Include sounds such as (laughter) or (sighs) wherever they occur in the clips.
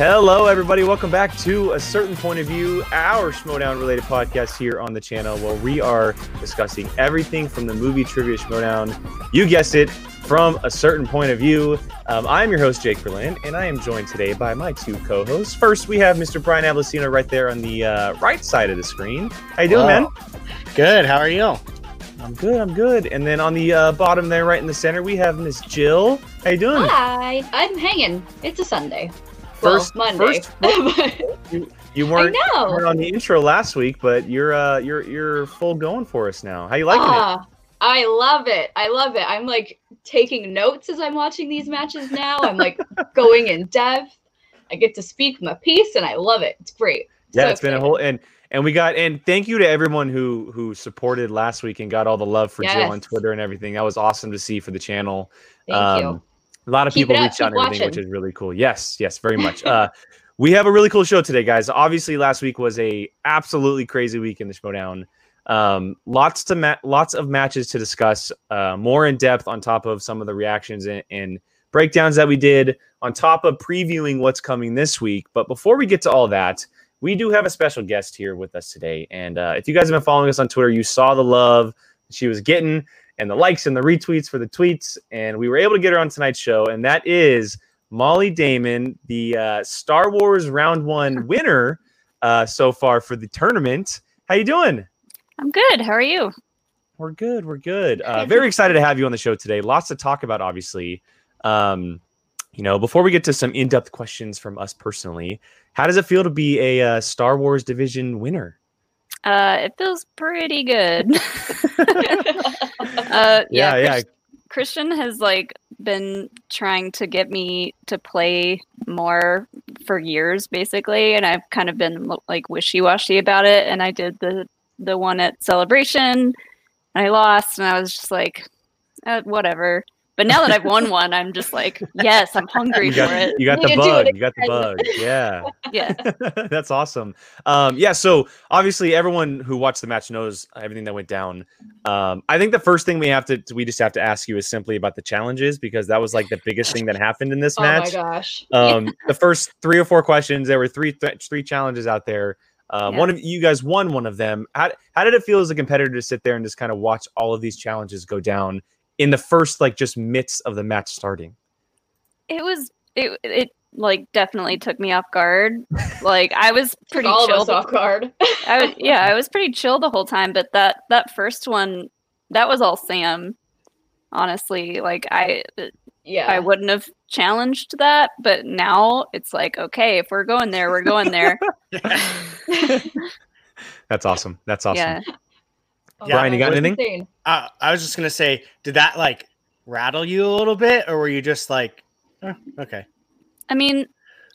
Hello, everybody. Welcome back to A Certain Point of View, our Schmoedown related podcast here on the channel where we are discussing everything from the movie Trivia Schmoedown. You guessed it, from a certain point of view. Um, I'm your host, Jake Berlin, and I am joined today by my two co hosts. First, we have Mr. Brian Ablicino right there on the uh, right side of the screen. How you doing, man? Good. How are you? I'm good. I'm good. And then on the uh, bottom there, right in the center, we have Miss Jill. How you doing? Hi. I'm hanging. It's a Sunday. First, well, Monday. First, (laughs) you, you weren't, you weren't on the intro last week, but you're uh you're you're full going for us now. How you liking it? I love it. I love it. I'm like taking notes as I'm watching these matches now. I'm like (laughs) going in depth. I get to speak my piece, and I love it. It's great. Yeah, So it's been a whole and and we got and thank you to everyone who who supported last week and got all the love for Jill on Twitter and everything. That was awesome to see for the channel. Thank you. A lot of Keep people reached out and everything, which is really cool. Yes, yes, very (laughs) much. uh, we have a really cool show today, guys. Obviously, last week was a absolutely crazy week in the showdown. Um, lots to ma- lots of matches to discuss, uh, more in depth on top of some of the reactions and, and breakdowns that we did, on top of previewing what's coming this week. But before we get to all that, we do have a special guest here with us today. And uh, if you guys have been following us on Twitter, you saw the love she was getting and the likes and the retweets for the tweets. And we were able to get her on tonight's show. And that is Mollie Damon, the uh, Star Wars Round One (laughs) winner uh, so far for the tournament. How you doing? I'm good. How are you? We're good. We're good. Uh, very excited to have you on the show today. Lots to talk about, obviously. Um, you know, before we get to some in-depth questions from us personally, how does it feel to be a uh, Star Wars Division winner? Uh, it feels pretty good. (laughs) uh, Yeah, yeah, yeah. Chris- Christian has like been trying to get me to play more for years, basically, and I've kind of been like wishy-washy about it. And I did the the one at Celebration, and I lost, and I was just like, uh, whatever. But now that I've won one, I'm just like, yes, I'm hungry You for got, it. you got (laughs) the to do it bug. You got the bug. Yeah. (laughs) Yeah. (laughs) That's awesome. Um, yeah, so obviously everyone who watched the match knows everything that went down. Um, I think the first thing we have to we just have to ask you is simply about the challenges because that was like the biggest thing that happened in this match. oh my gosh. Um, the first three or four questions, there were three th- three challenges out there. Um, Yeah. One of you guys won one of them. How, how did it feel as a competitor to sit there and just kind of watch all of these challenges go down in the first like just midst of the match starting? it was it it like definitely took me off guard. Like I was pretty all of us off guard. I was, (laughs) yeah, I was pretty chill the whole time, but that that first one, that was all Sam. Honestly, like I yeah. I wouldn't have challenged that, but now it's like okay, if we're going there, we're going there. (laughs) (laughs) That's awesome. That's awesome. Yeah. Oh Yeah, Brian, you got anything? Uh, I was just gonna say, did that like rattle you a little bit, or were you just like, "Eh, okay? I mean,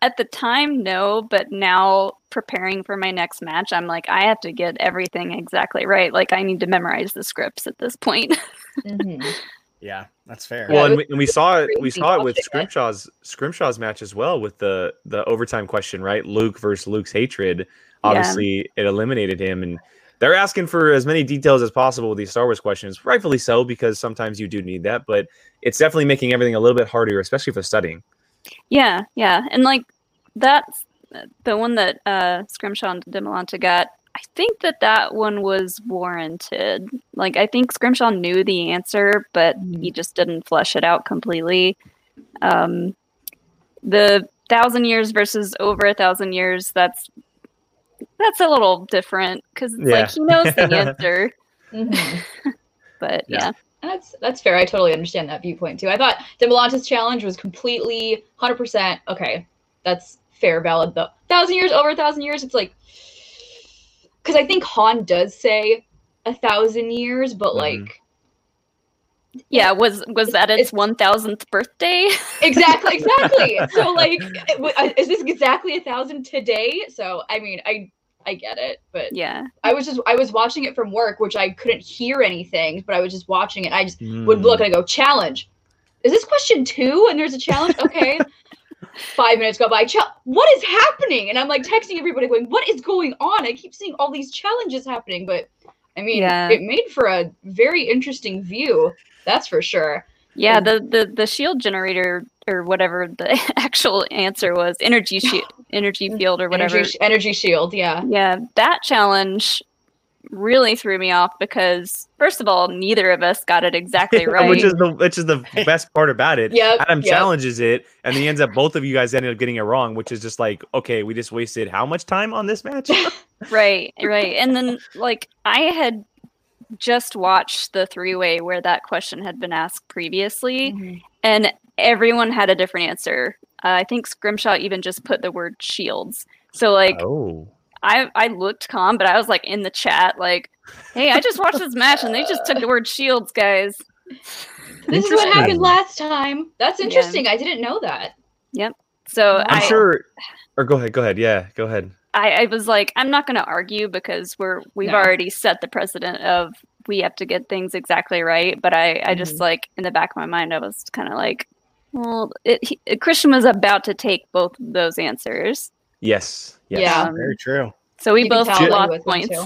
at the time, no, but now preparing for my next match, I'm like, I have to get everything exactly right. Like, I need to memorize the scripts at this point. Mhm. (laughs) Yeah, that's fair. Well, and we, and we saw it. We saw it with. Scrimshaw's Scrimshaw's match as well with the the overtime question, right? Luke versus Luke's hatred. Obviously, it eliminated him, and they're asking for as many details as possible with these Star Wars questions. Rightfully so, because sometimes you do need that. But it's definitely making everything a little bit harder, especially for studying. yeah, yeah. And like, that's the one that uh, Scrimshaw and Demolanta got. I think that that one was warranted. Like, I think Scrimshaw knew the answer, but he just didn't flesh it out completely. Um, the thousand years versus over a thousand years, that's that's a little different because it's Yeah. like he knows the (laughs) answer, Mhm. (laughs) but Yeah. yeah. That's that's fair. I totally understand that viewpoint too. I thought Demolante's challenge was completely 100% okay. That's fair, valid though. Thousand years over a thousand years, it's like because I think Han does say a thousand years, but Mhm. like Yeah, was was that its It's- one thousandth birthday? (laughs) exactly, (laughs) exactly. so like, is this exactly a thousand today? So I mean, I I get it, but yeah, I was just I was watching it from work, which I couldn't hear anything, but I was just watching it. I just Hmm. would look and I go, challenge. Is this question two? And there's a challenge. Okay. (laughs) Five minutes go by. Chal- what is happening? And I'm like texting everybody, going, "What is going on?" I keep seeing all these challenges happening, but I mean, Yeah. it made for a very interesting view. That's for sure. Yeah, the, the the shield generator or whatever the (laughs) actual answer was, energy shield, (laughs) energy field or whatever. Energy, energy shield, yeah. Yeah, that challenge really threw me off because first of all, neither of us got it exactly (laughs) right. which is the which is the best part about it. Yep, Adam yep. challenges it, and he ends up both of you guys ended up getting it wrong, which is just like, okay, we just wasted how much time on this match? right, right. And then like I had just watched the three way where that question had been asked previously, Mhm. and everyone had a different answer. Uh, I think Scrimshaw even just put the word shields. So like oh, I I looked calm, but I was like in the chat like, "Hey, I just watched this match and they just took the word shields, guys." This is what happened last time. That's Yeah. interesting. I didn't know that. Yep. So I'm I'm I, sure. Or go ahead, go ahead. Yeah, go ahead. I I was like, I'm not going to argue because we're we've No. already set the precedent of we have to get things exactly right. But I I just Mhm. like in the back of my mind, I was kind of like, well, it, he, Christian was about to take both of those answers. Yes. yes. Yeah. Um, Very true. So we You both tell that lost points. too.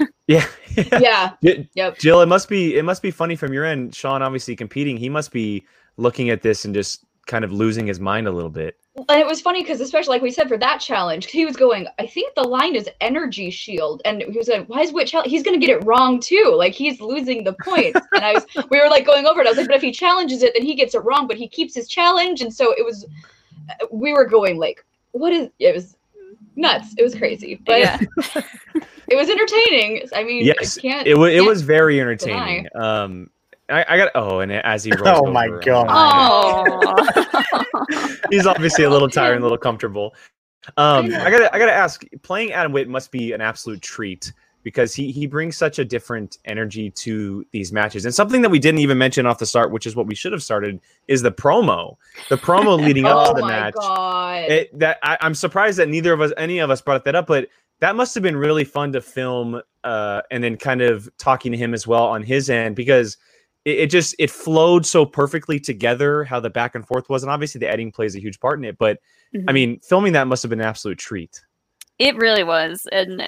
(laughs) Yeah. (laughs) Yeah. (laughs) J- Yep. Jill, it must be it must be funny from your end. Sean obviously competing. He must be looking at this and just kind of losing his mind a little bit. And it was funny because, especially like we said for that challenge, he was going. I think the line is energy shield, and he was like, "Why is which? He's going to get it wrong too. Like he's losing the points." and I was, (laughs) we were like going over it. I was like, "But if he challenges it, then he gets it wrong, but he keeps his challenge." And so it was, we were going like, "What is?" It was nuts. It was crazy, but yeah. (laughs) it was entertaining. I mean, Yes, I can't. It was it can't- was very entertaining. Um, I, I got oh, and as he (laughs) rolls Oh my over, God. Oh. (laughs) he's obviously a little tired and a little comfortable. Um. I gotta I gotta ask, playing Adam Witt must be an absolute treat because he he brings such a different energy to these matches. And something that we didn't even mention off the start, which is what we should have started, is the promo. The promo (laughs) leading up Oh to the my match. god! It, that I, I'm surprised that neither of us, any of us, brought that up, but that must have been really fun to film, uh, and then kind of talking to him as well on his end because it, it just it flowed so perfectly together how the back and forth was, and obviously the editing plays a huge part in it. But I Mhm. mean, filming that must have been an absolute treat. It really was, and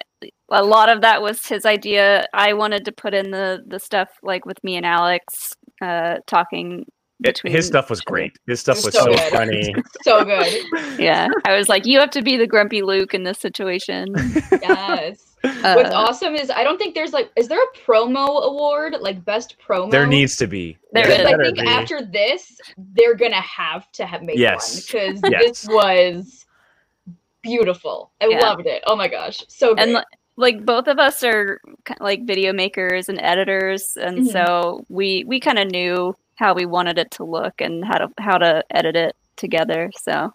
a lot of that was his idea. I wanted to put in the the stuff like with me and Alex uh, talking It- between his stuff was great. His stuff was So so, funny. (laughs) so good. Yeah, I was like, you have to be the grumpy Luke in this situation. (laughs) Yes. Uh, What's awesome is I don't think there's like is there a promo award like best promo? There needs to be. There because. I think be. after this they're gonna have to have made Yes. one because (laughs) Yes. this was beautiful. I Yeah. loved it. Oh my gosh, so good. and like both of us are ki- like video makers and editors, and Mhm. so we we kind of knew how we wanted it to look and how to how to edit it together. So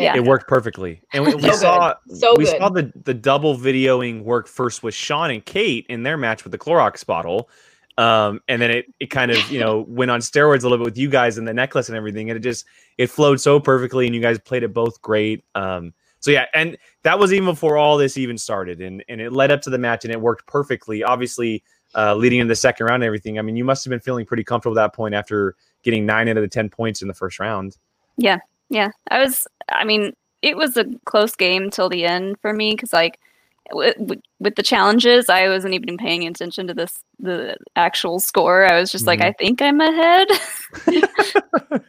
yeah. It worked perfectly, and we, (laughs) we So saw So we good. saw the the double videoing work first with Sean and Kate in their match with the Clorox bottle, um, and then it it kind of you know (laughs) went on steroids a little bit with you guys and the necklace and everything, and it just it flowed so perfectly, and you guys played it both great. Um, so yeah, and that was even before all this even started, and and it led up to the match, and it worked perfectly. Obviously, uh, leading into the second round and everything. I mean, you must have been feeling pretty comfortable at that point after getting nine out of the ten points in the first round. Yeah yeah, I was. I mean, it was a close game till the end for me because, like, w- w- with the challenges, I wasn't even paying attention to this the actual score. I was just like, Mhm. I think I'm ahead. (laughs) (laughs)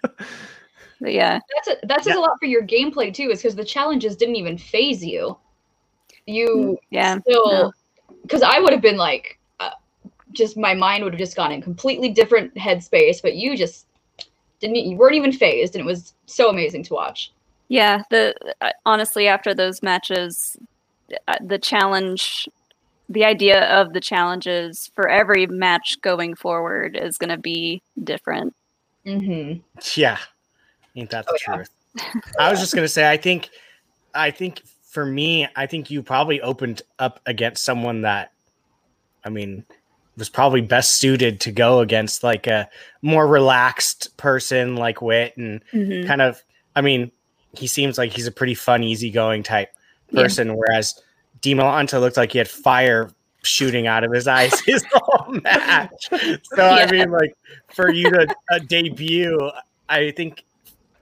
but yeah, that's a, that says Yeah. a lot for your gameplay too, is because the challenges didn't even phase you. You yeah, still no. because I would have been like, uh, just my mind would have just gone in completely different headspace, but you just didn't. You weren't even phased, and it was so amazing to watch. Yeah. The uh, honestly, after those matches, uh, the challenge, the idea of the challenges for every match going forward is going to be different. Mm-hmm. Yeah. Ain't that the Oh, yeah. truth? I was just gonna say, I think I think for me, I think you probably opened up against someone that I mean was probably best suited to go against like a more relaxed person like Witt and Mhm. kind of I mean, he seems like he's a pretty fun, easygoing type Yeah. person, whereas Demalanta looked like he had fire shooting out of his eyes (laughs) his whole match. So I mean, like for you to uh, debut, I think,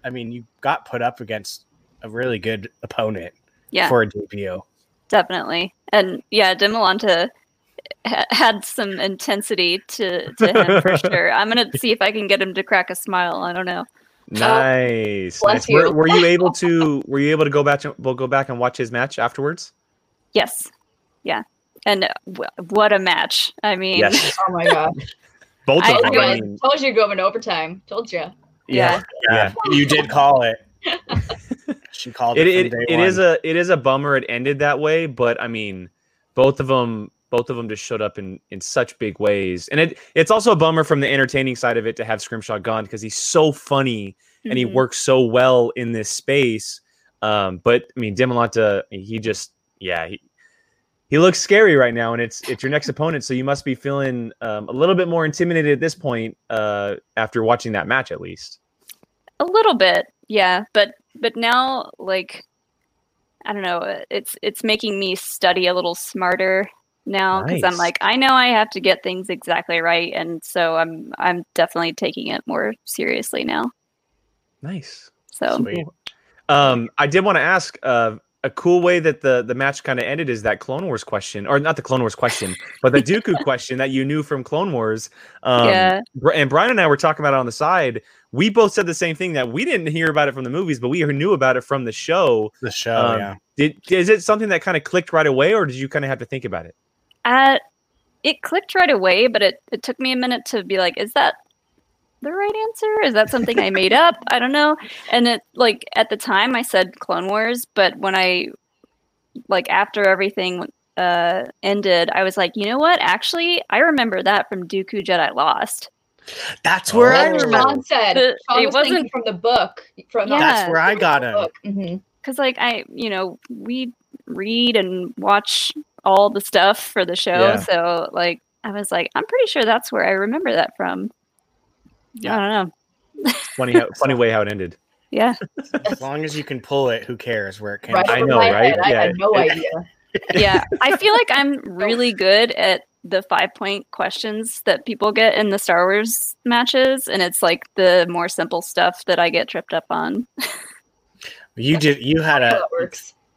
I mean, you got put up against a really good opponent Yeah. for a debut. Definitely. And yeah, Demolanta ha- had some intensity to, to him for (laughs) sure. I'm gonna see if I can get him to crack a smile. I don't know. Nice. bless nice. Were, you. were you (laughs) able to were you able to go back to we'll go back and watch his match afterwards? Yes, yeah, and uh, w- what a match! I mean, Yes. (laughs) Oh my god. Both I- of them. you, I I mean, told you to go into overtime. Told you. yeah. Yeah, you did call it. (laughs) she called it, it. it, it is a it is a bummer it ended that way, but I mean, both of them both of them just showed up in in such big ways, and it it's also a bummer from the entertaining side of it to have Scrimshaw gone because he's so funny and he Mhm. works so well in this space. Um, but I mean, Demolanta, he just yeah he. He looks scary right now, and it's it's your next opponent, so you must be feeling um, a little bit more intimidated at this point uh, after watching that match, at least. A little bit, yeah, but but now like I don't know, it's it's making me study a little smarter now because I'm like I know I have to get things exactly right, and so I'm I'm definitely taking it more seriously now. Nice. So Sweet. Um, I did want to ask uh, a cool way that the the match kind of ended is that Clone Wars question, or not the Clone Wars question, but the (laughs) Dooku question that you knew from Clone Wars. Um, yeah, and Brian and I were talking about it on the side. We both said the same thing that we didn't hear about it from the movies, but we knew about it from the show. the show. um, yeah, Did is it something that kind of clicked right away, or did you kind of have to think about it? Uh, it clicked right away, but it it took me a minute to be like, is that the right answer? Is that something I made up? I don't know. And it like at the time I said Clone Wars, but when I like after everything uh ended, I was like, you know what? Actually, I remember that from Dooku Jedi Lost. that's where I Oh. That's remember. Sean said. The- Sean it was thinking wasn't- from the book. From the Yeah. That's where I got him. book. Mhm. Cause like I, you know, we read and watch all the stuff for the show, Yeah. so like I was like, I'm pretty sure that's where I remember that from. Yeah. I don't know. Funny, how, (laughs) funny way how it ended. Yeah. As long as you can pull it, who cares where it came Right from? I know, right? head. I Yeah. had no idea. yeah i feel like i'm really good at the five point questions that people get in the star wars matches and it's like the more simple stuff that i get tripped up on You (laughs) did. You had a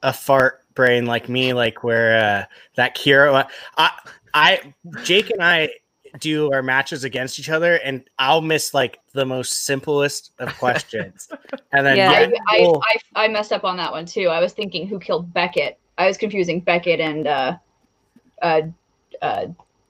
a fart brain like me, like where uh, that Qi'ra. I, I, Jake and I do our matches against each other, and I'll miss like the most simplest of (laughs) questions, and then Yeah. I, yeah, I, we'll- I, I messed up on that one too. I was thinking who killed Beckett. I was confusing Beckett and uh, uh, uh,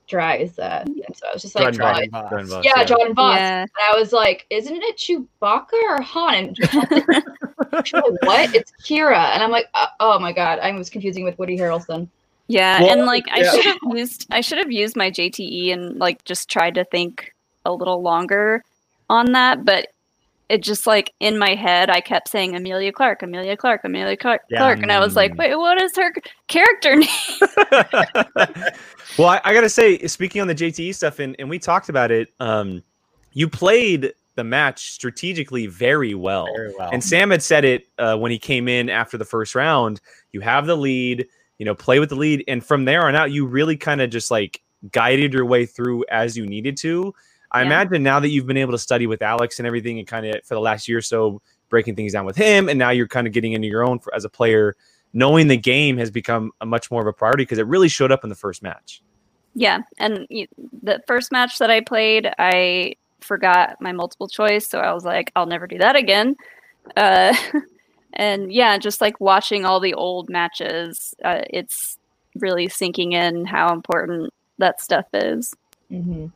Dries. Uh, and so I was just like, Jordan Dries. Voss. Dryden Vos, yeah, Dryden Vos. yeah And I was like, isn't it Chewbacca or Han? (laughs) (laughs) And she's (laughs) like, what? It's Qi'ra. And I'm like, uh, oh my god, I was confusing with Woody Harrelson. yeah Well, and like i should have used i should have used my jte and like just tried to think a little longer on that but it just like in my head i kept saying emilia clarke emilia clarke emilia clarke, Yeah. clark and i was like Mm. wait what is her character name (laughs) (laughs) well, I, I got to say, speaking on the JTE stuff, and, and we talked about it, um, you played the match strategically very well. very well. And Sam had said it uh, when he came in after the first round. You have the lead, you know, play with the lead, and from there on out, you really kind of just like guided your way through as you needed to. I Yeah. imagine now that you've been able to study with Alex and everything, and kind of for the last year or so breaking things down with him, and now you're kind of getting into your own for, as a player. Knowing the game has become a much more of a priority because it really showed up in the first match. Yeah, and the first match that I played, I forgot my multiple choice, so I was like, I'll never do that again. Uh, (laughs) and yeah, just like watching all the old matches, uh, it's really sinking in how important that stuff is. Mm-hmm.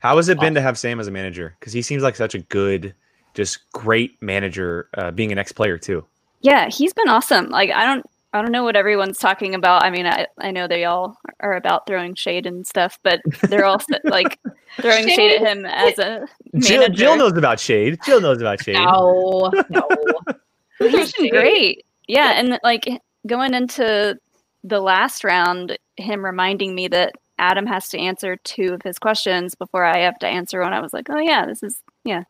How has it been to have Sam as a manager? Because he seems like such a good, just great manager, uh, being an ex-player too. Yeah, he's been awesome. Like I don't, I don't know what everyone's talking about. I mean, I, I know they all are about throwing shade and stuff, but they're all (laughs) like throwing shade at him as a Jill, manager. Jill knows about shade. Jill knows about shade. No, no. (laughs) He's been great. Yeah, and like going into the last round, him reminding me that Adam has to answer two of his questions before I have to answer one. I was like, oh yeah, this is yeah.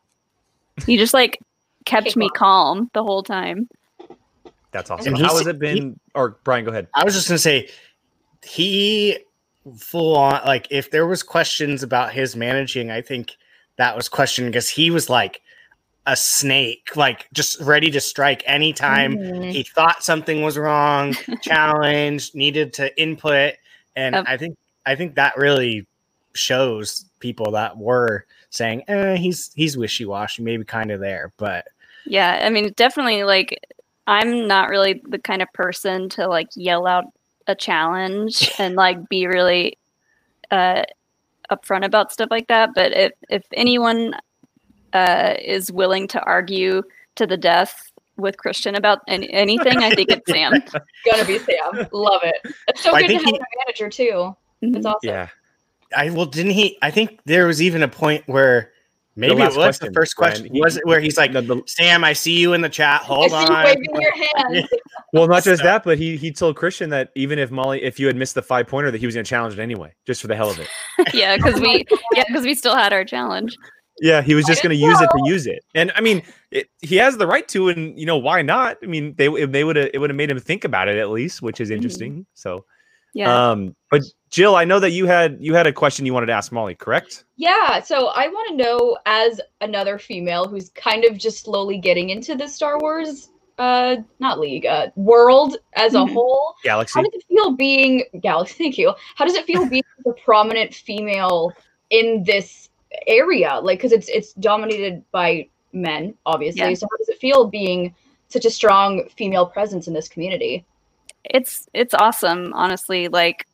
He just like kept me calm the whole time. That's awesome. How has it been? or Brian, go ahead. I was just gonna say he full on like if there was questions about his managing, I think that was questioned because he was like a snake, like just ready to strike anytime Mhm. he thought something was wrong, challenged, needed to input, and. I think I think that really shows people that were saying, eh, he's he's wishy washy, maybe kind of there, but Yeah, I mean, definitely like I'm not really the kind of person to like yell out a challenge (laughs) and like be really uh upfront about stuff like that, but if if anyone uh is willing to argue to the death with Christian about any, anything, I think it's Sam. (laughs) Gonna be Sam. Love it. It's so I good to have he- a manager too. It's awesome. Yeah. I well didn't he? I think there was even a point where maybe it was question, the first Brian, question. he- was it where he's like, No, the- Sam, I see you in the chat. I Hold see on. you waving your (laughs) hand. Well, not just So- that, but he he told Christian that even if Mollie, if you had missed the five pointer, that he was going to challenge it anyway, just for the hell of it. (laughs) yeah, because we yeah because we still had our challenge. Yeah, he was just going to use it to use it, and I mean, it, he has the right to, and you know why not? I mean, they they would have it would have made him think about it at least, which is interesting. So, Yeah. um, but Jill, I know that you had you had a question you wanted to ask Mollie, correct? Yeah, so I want to know as another female who's kind of just slowly getting into the Star Wars uh not league, uh world as a Mhm. whole. Galaxy. How does it feel being Galaxy, thank you. How does it feel being (laughs) the prominent female in this area? Like cuz it's it's dominated by men, obviously. Yeah. So how does it feel being such a strong female presence in this community? it's it's awesome honestly like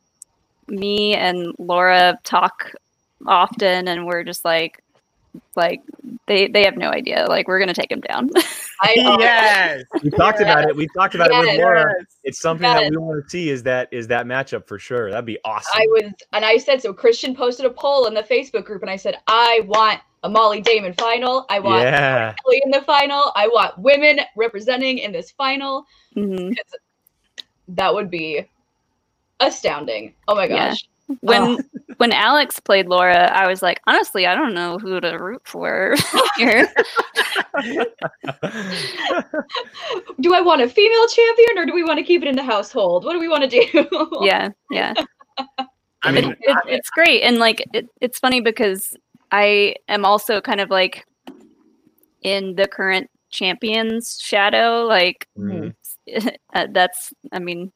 me and laura talk often and we're just like like they they have no idea like we're gonna take him down (laughs) I yes. we talked about it. We talked about it with Laura. It's something that we want to see. Is that is that matchup for sure? That'd be awesome. I was, and I said so. Christian posted a poll in the Facebook group, and I said, I want a Mollie Damon final. I want yeah. Kelly in the final. I want women representing in this final. Mhm. That would be astounding. Oh my Yeah. gosh. when when alex played laura i was like honestly i don't know who to root for (laughs) here (laughs) Do I want a female champion, or do we want to keep it in the household? What do we want to do? (laughs) yeah yeah I It- mean, it, it's great and like it, it's funny because i am also kind of like in the current champions shadow like uh, that's i mean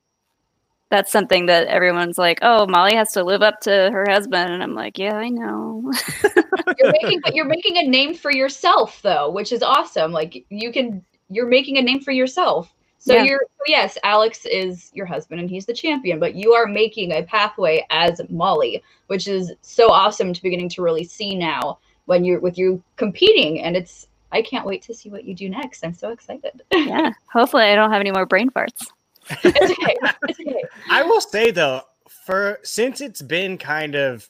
that's something that everyone's like oh mollie has to live up to her husband and i'm like yeah i know (laughs) you're making, but you're making a name for yourself, though, which is awesome. Like you can, you're making a name for yourself. So Yeah. you're, yes, Alex is your husband and he's the champion, but you are making a pathway as Mollie, which is so awesome to beginning to really see now when you're with you competing. And it's, I can't wait to see what you do next. I'm so excited. (laughs) yeah hopefully i don't have any more brain farts it's okay. It's okay. (laughs) I will say though, for since it's been kind of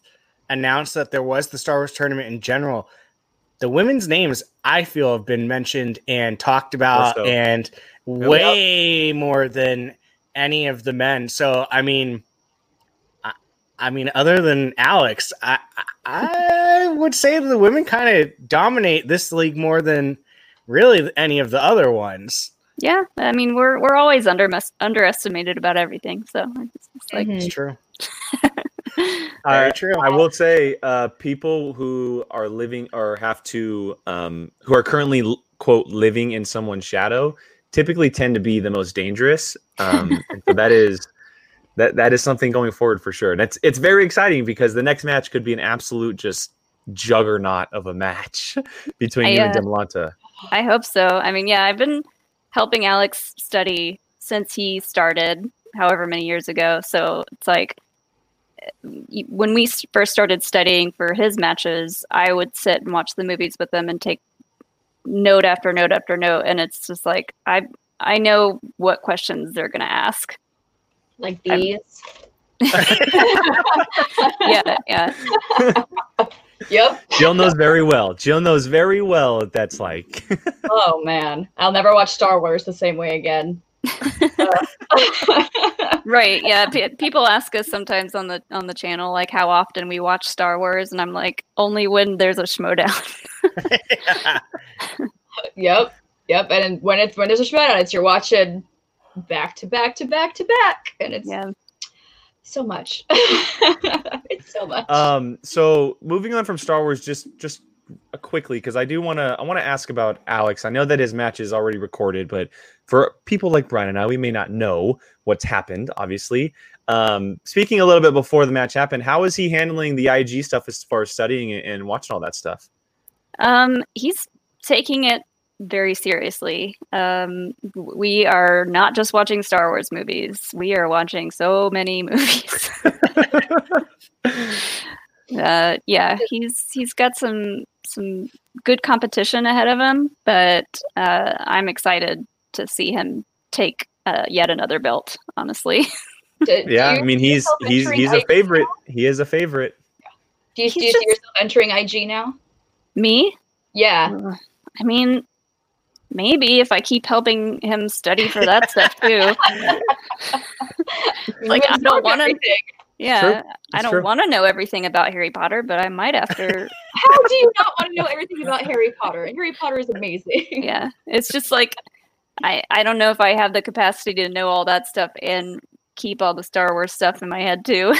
announced that there was the Star Wars tournament in general, the women's names I feel have been mentioned and talked about so. and way more than any of the men. So I mean, I, I mean, other than Alex, I I I would say the women kind of dominate this league more than really any of the other ones. Yeah i mean we're we're always under underestimated about everything so it's, it's like Mhm. True. I- (laughs) Very true. I will say, uh, people who are living or have to, um, who are currently quote living in someone's shadow, typically tend to be the most dangerous. Um, (laughs) so that is that that is something going forward for sure. And it's it's very exciting because the next match could be an absolute just juggernaut of a match (laughs) between I, you and uh, Demolanta. I hope so. I mean, yeah, I've been helping Alex study since he started, however many years ago. So it's like eh, when we first started studying for his matches, I would sit and watch the movies with them and take note after note after note, and it's just like I I know what questions they're gonna ask. Like I'm- these. Yeah, yeah, (laughs) Yep. Jill knows very well. Jill knows very well what that's like. (laughs) Oh man, I'll never watch Star Wars the same way again. (laughs) Right. Yeah, P- people ask us sometimes on the on the channel like how often we watch Star Wars, and I'm like only when there's a schmoedown. yep, yep. And when it's when there's a showdown, it's you're watching back to back to back to back, and it's yeah. So much. (laughs) it's so much. Um, so moving on from Star Wars, just just quickly because I do want to I want to ask about Alex. I know that his match is already recorded, but for people like Brian and I, we may not know what's happened. Obviously, Um, speaking a little bit before the match happened, how is he handling the IG stuff as far as studying and- and watching all that stuff? Um, he's taking it very seriously. Um, we are not just watching Star Wars movies. We are watching so many (laughs) movies. (laughs) uh, yeah, he's he's got some some good competition ahead of him, but uh, I'm excited to see him take uh, yet another belt. Honestly, (laughs) Do- do Yeah, you I mean see he's he's entering he's a IG favorite. now? He is a favorite. Do you, do He's you see yourself entering IG now? me. Yeah. Ugh. I mean, maybe if I keep helping him study for that stuff too. (laughs) Like, I don't wanna- Yeah, I don't want to know everything about Harry Potter, but I might after. (laughs) (laughs) How do you not want to know everything about Harry Potter? And Harry Potter is amazing. yeah, it's just like I I don't know if I have the capacity to know all that stuff and keep all the Star Wars stuff in my head too.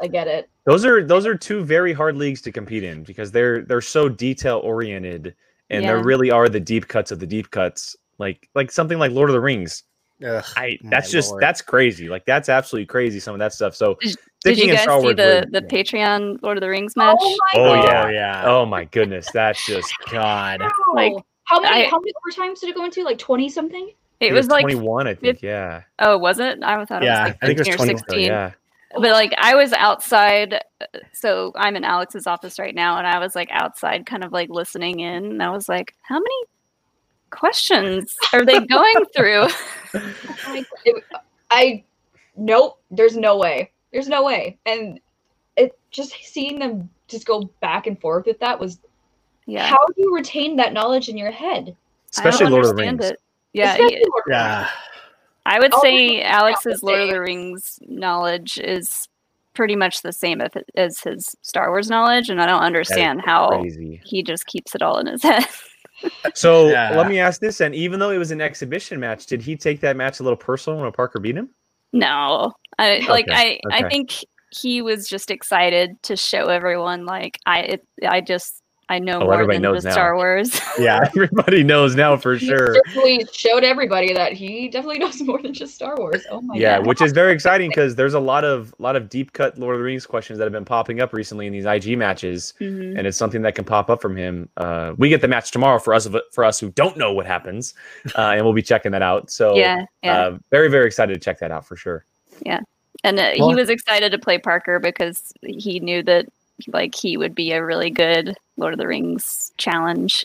I get it. Those are those are two very hard leagues to compete in because they're they're so detail oriented and Yeah. there really are the deep cuts of the deep cuts. Like like something like Lord of the Rings. Ugh, I that's just lord. that's crazy. Like that's absolutely crazy. Some of that stuff. So Did sticking you guys see Wars the really- the Patreon Lord of the Rings oh match? Oh my Oh, god. yeah. yeah. Oh my goodness, that's just God. Like, how many I- how many overtimes did it go into? Like twenty something? it was like 21, I think. fif- Yeah. oh, was it? I thought it Yeah, was like I think it was 15 or 20 So, 16. yeah. But like I was outside, uh, so I'm in Alex's office right now, and I was like outside, kind of like listening in, and I was like, how many questions are they going through? (laughs) I, it, I nope. There's no way. There's no way. And it just seeing them just go back and forth with that was yeah, how do you retain that knowledge in your head? Especially I Lord of the understand Rings. It. Yeah, Especially he- Lord of the Rings. Yeah. I would All say Alex's the Lord of the. Rings knowledge is pretty much the same as his Star Wars knowledge, and I don't understand how Crazy. he just keeps it all in his head. (laughs) So Yeah. let me ask this: and even though it was an exhibition match, did he take that match a little personal when Parker beat him? no, I like Okay, I I okay. think he was just excited to show everyone like I it, I just I know Oh, more everybody than knows just now. Star Wars. (laughs) Yeah. Everybody knows now for He sure. certainly showed everybody that he definitely (laughs) knows more than just Star Wars. Oh my Yeah, god. Yeah, which is very exciting because there's a lot of lot of deep cut Lord of the Rings questions that have been popping up recently in these IG matches, Mhm. and it's something that can pop up from him. Uh, we get the match tomorrow for us for us who don't know what happens, uh, and we'll be checking that out. So Yeah, yeah. uh, very very excited to check that out for sure. Yeah. And uh, Well- he was excited to play Parker because he knew that like he would be a really good Lord of the Rings challenge.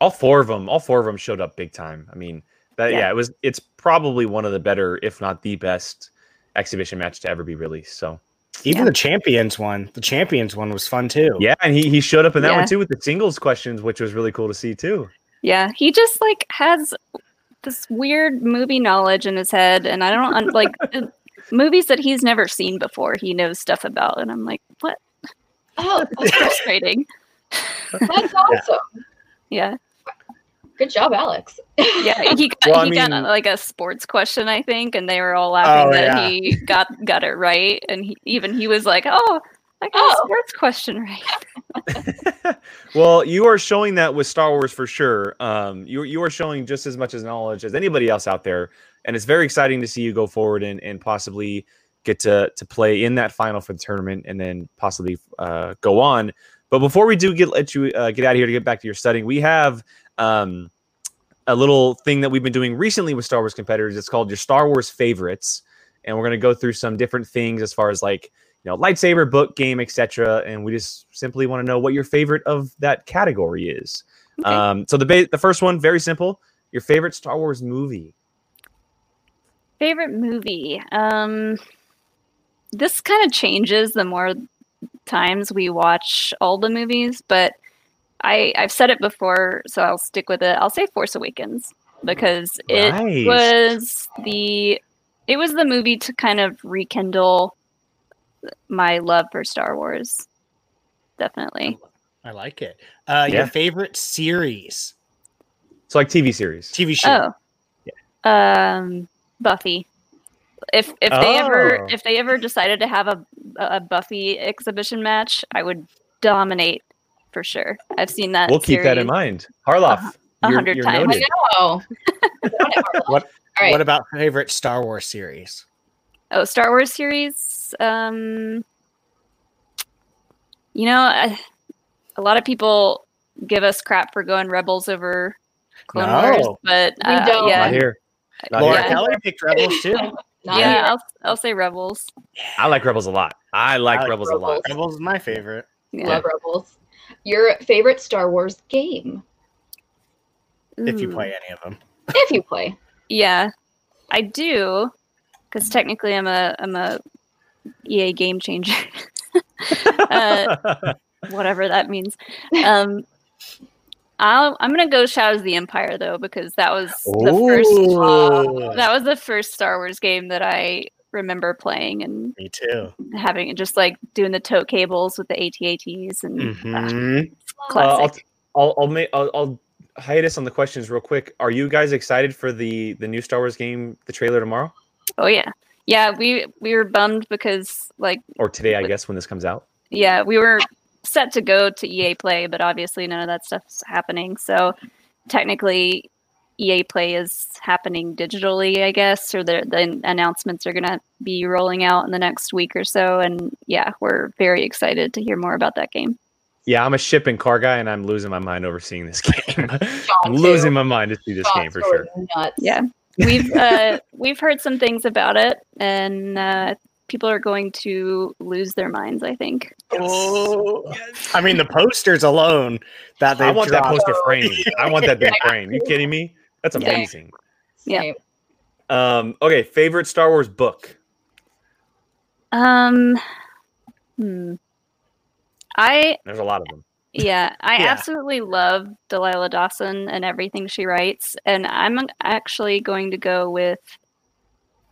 all four of them all four of them showed up big time i mean that yeah. Yeah. it was it's probably one of the better if not the best exhibition match to ever be released so Even Yeah. the champions one. The champions one was fun too. yeah and he, he showed up in that Yeah. one too with the singles questions which was really cool to see too Yeah, he just like has this weird movie knowledge in his head, and I don't like (laughs) uh, movies that he's never seen before. He knows stuff about, and I'm like, what? Oh, (laughs) That's frustrating. that's awesome. Yeah, Good job, Alex. yeah. He (laughs) got, Well, I he got mean- uh, like a sports question, I think, and they were all laughing Oh, that yeah. he got got it right, and he, even he was like, oh. I got a Oh. sports question right. (laughs) well you are showing that with star wars for sure um you, you are showing just as much as knowledge as anybody else out there and it's very exciting to see you go forward and, and possibly get to to play in that final for the tournament and then possibly uh, go on but before we do get let you uh, get out of here to get back to your studying we have um a little thing that we've been doing recently with Star Wars competitors. It's called your Star Wars favorites, and we're going to go through some different things as far as like you know lightsaber, book, game, etc. And we just simply want to know what your favorite of that category is. Okay. Um, so the ba- the first one, very simple. Your favorite Star Wars movie? Favorite movie. Um this kind of changes the more times we watch all the movies, but I I've said it before, so I'll stick with it. I'll say Force Awakens because it Nice. was the it was the movie to kind of rekindle my love for Star Wars. Definitely. I like it. Uh, Yeah. Your favorite series, So like TV series. TV show. Oh. Um Buffy. If if they ever Oh. if they ever decided to have a a Buffy exhibition match, I would dominate for sure. I've seen that. We'll keep that in mind. Harloff, a hundred times. I know. (laughs) What All right. What about favorite Star Wars series? Oh, Star Wars series. Um, you know, I, a lot of people give us crap for going Rebels over Clone Wars, No. but We uh, don't. yeah, Not here. Not Laura here. Kelly picked Rebels too. (laughs) Not yeah, here. I'll I'll say Rebels. I like Rebels a lot. I like, I like Rebels, a lot. Rebels is my favorite. Yeah. Love Rebels. Your favorite Star Wars game, If you play any of them. if you play. Yeah, I do, because technically I'm a I'm a EA game changer, (laughs) uh, (laughs) whatever that means. Um, I'll I'm gonna go Shadows of the Empire though because that was the first Ooh. that was the first Star Wars game that I remember playing and Me too. having it just like doing the tote cables with the AT-ATs and Mhm. Uh, I'll, classic. I'll, I'll make I'll, I'll hiatus on the questions real quick. Are you guys excited for the the new Star Wars game, the trailer tomorrow oh yeah, yeah. We we were bummed because like or today? I guess when this comes out. yeah, we were set to go to EA Play, but obviously none of that stuff's happening. So technically, EA Play is happening digitally, I guess, or the, the announcements are going to be rolling out in the next week or so. And yeah, we're very excited to hear more about that game. Yeah, I'm a ship and car guy, and I'm losing my mind over seeing this (laughs) game. I'm losing my mind to see this Sean's game for sure. Nuts. Yeah, we've uh, (laughs) we've heard some things about it, and uh, people are going to lose their minds. I think. Oh. I mean, the posters alone that they I want that poster (laughs) framed. I want that thing framed. You kidding me? That's amazing. Yeah. Same. Um, okay, favorite Star Wars book. Um, hmm. I There's a lot of them. Yeah, I Yeah. absolutely love Delilah Dawson and everything she writes, and I'm actually going to go with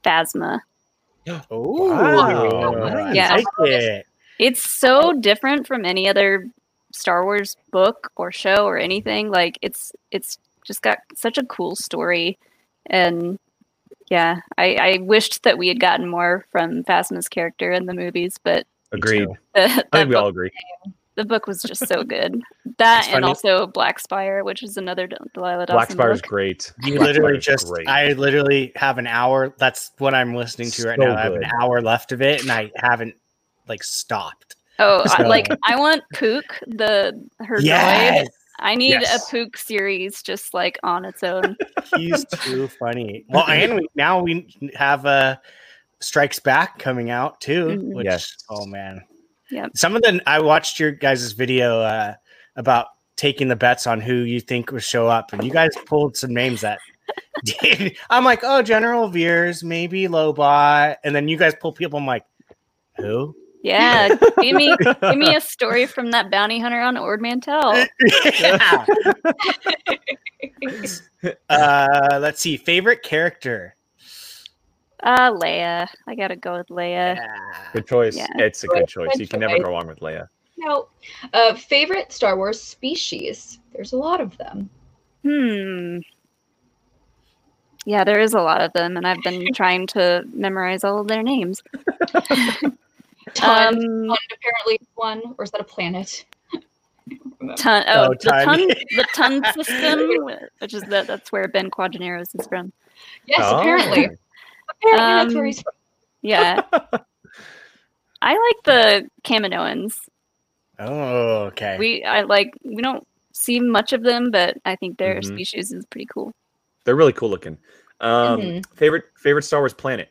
Phasma. (gasps) Oh, Wow. I Yeah. like it. It's so different from any other Star Wars book or show or anything. Like it's it's just got such a cool story, and yeah, I, I wished that we had gotten more from Phasma's character in the movies, but Agreed. (laughs) the, I think we all agree. The book was just so (laughs) good. That It's and funny- also Black Spire, which is another Delilah Dawson Black Spire's book. great. You Black literally Spire's just, great. I literally have an hour. That's what I'm listening to right So now. I have an hour left of it, and I haven't like stopped. Oh, I, like I want Pook the her droid. Yes, I need Yes. a Pook series just like on its own. (laughs) he's too funny. Well, and we, now we have uh, Strikes Back coming out too. Which, Yes. oh man, Yep. Some of the I watched your guys' video uh, about taking the bets on who you think will show up, and you guys pulled some names that. (laughs) did. I'm like, oh, General Veers, maybe Lobot, and then you guys pull people. I'm like, who? Yeah, (laughs) give me give me a story from that bounty hunter on Ord Mantell. (laughs) yeah. uh, let's see. Favorite character. Uh, Leia. I gotta go with Leia. Good choice. Yeah. It's a good Good choice. You can never go wrong with Leia. No. Uh, favorite Star Wars species. There's a lot of them. Hmm. Yeah, there is a lot of them, and I've been (laughs) trying to memorize all of their names. (laughs) Ton, Um, Ton apparently one, or is that a planet? (laughs) I don't remember. ton. Oh, Oh, the ton. ton. The ton system, which is the, that's where Ben Quadinaros is from. Yes, Oh. apparently. Apparently that's where Um, he's from. Yeah. (laughs) I like the Kaminoans. Oh, okay. We I like we don't see much of them, but I think their Mhm. species is pretty cool. They're really cool looking. Um, Mhm. Favorite favorite Star Wars planet.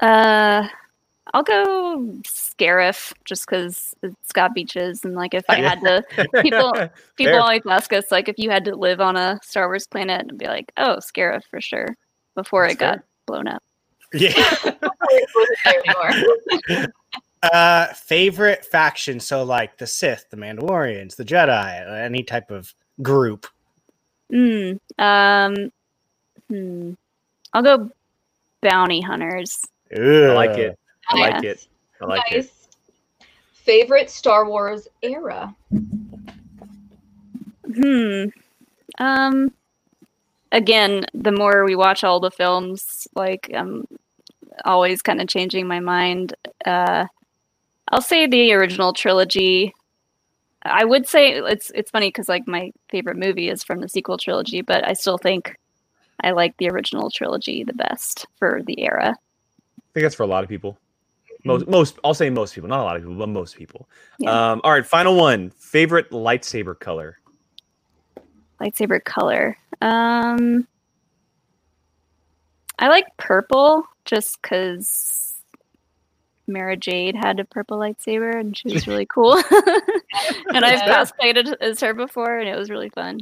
Uh I'll go Scarif just because it's got beaches and like if I had to people (laughs) people Fair. always ask us like if you had to live on a Star Wars planet and be like, oh Scarif for sure before That's it got blown up. yeah. Wasn't there anymore. Uh, favorite faction. So like the Sith, the Mandalorians, the Jedi, any type of group. Mm, um hmm. I'll go bounty hunters. I like it. I Yeah. like it. I like it. Favorite Star Wars era. Hmm. Um. Again, the more we watch all the films, like I'm always kind of changing my mind. Uh, I'll say the original trilogy. I would say it's it's funny because like my favorite movie is from the sequel trilogy, but I still think I like the original trilogy the best for the era. I think that's for a lot of people. Most, most, I'll say most people, not a lot of people, but most people. Yeah. Um, all right, final one. Favorite lightsaber color. Lightsaber color. Um, I like purple just because Mara Jade had a purple lightsaber and she was really cool. (laughs) and I've Yeah. cosplayed as her before and it was really fun.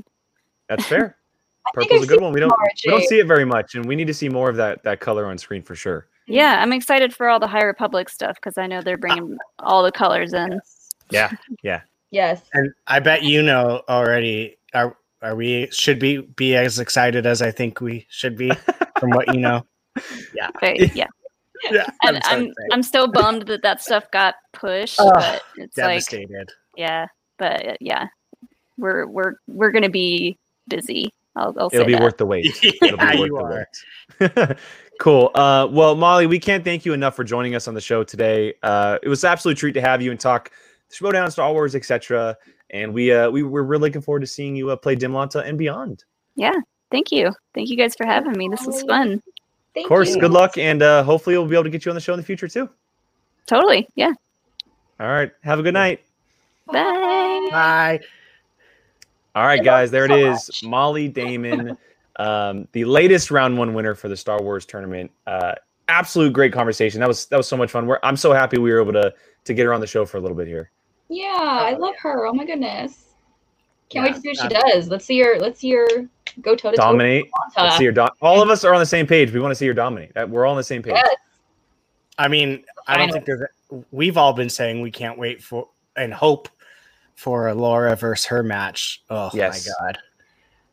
That's fair. (laughs) I think Purple's a I've good one. We don't we don't see it very much, and we need to see more of that that color on screen for sure. Yeah, I'm excited for all the High Republic stuff because I know they're bringing all the colors in. Yeah, Yeah. Yes. And I bet you know already. Are are we should be be as excited as I think we should be from what you know? (laughs) But yeah, Yeah, and so I'm excited. I'm still bummed that that stuff got pushed, Ugh, but it's like devastated. yeah, but uh, yeah, we're we're we're gonna be busy. I'll, I'll it'll be that. worth the wait. (laughs) It'll be yeah, worth you the are. wait. (laughs) cool. Uh, well, Mollie, we can't thank you enough for joining us on the show today. Uh, it was an absolute treat to have you and talk Schmoedown, Star Wars, etc. And we uh, we we're really looking forward to seeing you uh, play Dimolanta and beyond. Yeah, thank you, thank you guys for having me. This was fun. Thank Of course, you. good luck, and uh, hopefully we'll be able to get you on the show in the future too. Totally, yeah. All right, have a good night. Bye. Bye. All right, guys, there it so is. much. Mollie Damon, (laughs) um, the latest round one winner for the Star Wars tournament. Uh, absolute great conversation. That was that was so much fun. We're, I'm so happy we were able to to get her on the show for a little bit here. Yeah, I oh, love her. Oh my goodness. Can't wait to see what she does. Let's see her. Let's see her go toe to toe. Dominate. Let's see her. Do- all of us are on the same page. We want to see her dominate. That- We're all on the same page. Yes. I mean, I don't Finals. think there's. We've all been saying we can't wait for and hope for a Laura versus her match. Oh Yes. my god!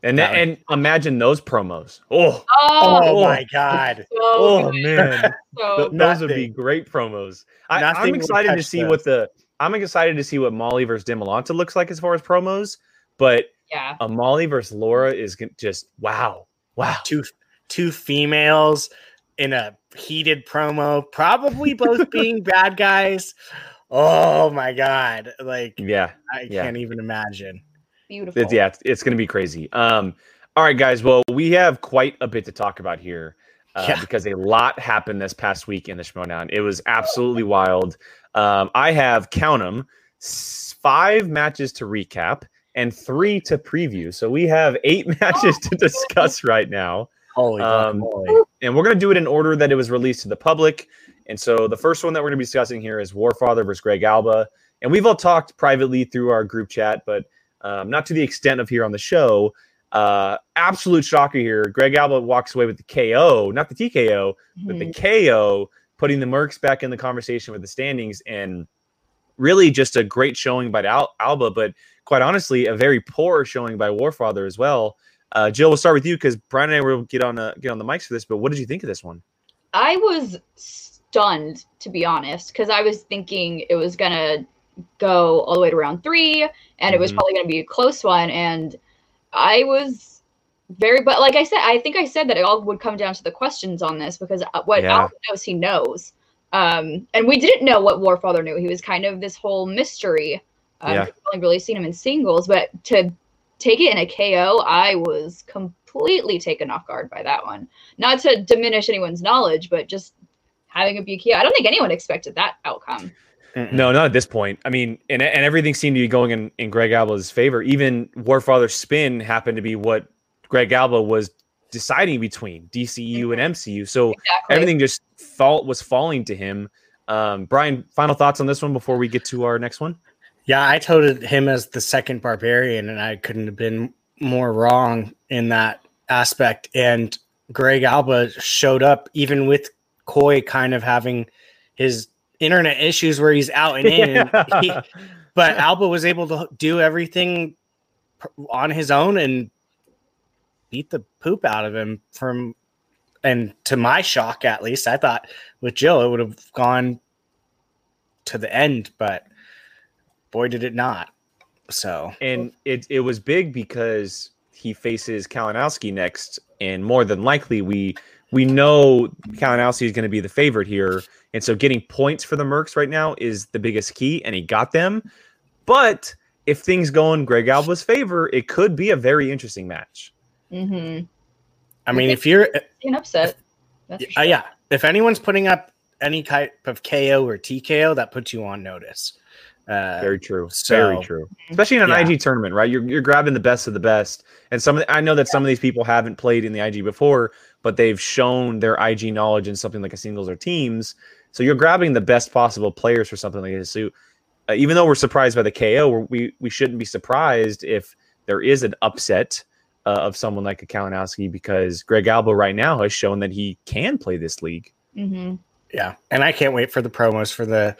And That and imagine those promos. Oh, Oh, Oh, Oh. my god! (laughs) so oh good. man, (laughs) So Th- those would be great promos. I, I'm excited to see this. what the I'm excited to see what Mollie versus Dimolanta looks like as far as promos. But yeah. a Mollie versus Laura is just wow, wow. Two two females in a heated promo, probably both (laughs) being bad guys. Oh my god! Like Yeah, I Yeah. can't even imagine. Beautiful. it's, yeah, it's, it's going to be crazy. Um, all right, guys. Well, we have quite a bit to talk about here uh, Yeah. because a lot happened this past week in the Schmoedown. It was absolutely wild. Um, I have count them five matches to recap and three to preview. So we have eight (laughs) matches to discuss right now. Holy Um, and we're going to do it in order that it was released to the public. And so the first one that we're going to be discussing here is Warfather versus Greg Alba. And we've all talked privately through our group chat, but um, not to the extent of here on the show. Uh, absolute shocker here. Greg Alba walks away with the KO, not the TKO, but the Mhm. KO, putting the Mercs back in the conversation with the standings. And really just a great showing by Al- Alba, but quite honestly, a very poor showing by Warfather as well. Uh, Jill, we'll start with you because Brian and I will get on uh, get on the mics for this. But what did you think of this one? I was stunned, to be honest, because I was thinking it was gonna go all the way to round three, and it was Mhm. probably gonna be a close one. And I was very, but like I said, I think I said that it all would come down to the questions on this because uh, what Yeah. Alba knows, he knows. Um, and we didn't know what Warfather knew. He was kind of this whole mystery. Um, Yeah. Only really seen him in singles, but to take it in a KO, I was completely taken off guard by that one. Not to diminish anyone's knowledge, but just having a be a KO. I don't think anyone expected that outcome. Mm-mm. No, not at this point. I mean, and and everything seemed to be going in, in Greg Alba's favor. Even Warfather's spin happened to be what Greg Alba was deciding between DCU and MCU. So Exactly. everything just fall was falling to him. Um, Brian, final thoughts on this one before we get to our next one? Yeah, I toted him as the second barbarian, and I couldn't have been more wrong in that aspect. And Greg Alba showed up even with Coy kind of having his internet issues where he's out and in. (laughs) He, but Alba was able to do everything on his own and beat the poop out of him from and to my shock at least i thought with jill it would have gone to the end but boy did it not so and it it was big because he faces Kalinowski next, and more than likely we we know Kalinowski is going to be the favorite here, and so getting points for the Mercs right now is the biggest key, and he got them. But if things go in Greg Alba's favor, it could be a very interesting match. Mm-hmm. i mean if you're An upset. That's for uh, yeah if anyone's putting up any type of KO or TKO that puts you on notice. Uh, Very true. so- Very true. Especially in an Yeah. IG tournament, right? You're you're grabbing the best of the best. And some of the, I know that some of these people haven't played in the IG before, but they've shown their IG knowledge in something like a singles or teams. So you're grabbing the best possible players for something like this. So uh, even though we're surprised by the KO, we're, we we shouldn't be surprised if there is an upset uh, of someone like a Kalinowski because Greg Alba right now has shown that he can play this league. hmm Yeah, and I can't wait for the promos for the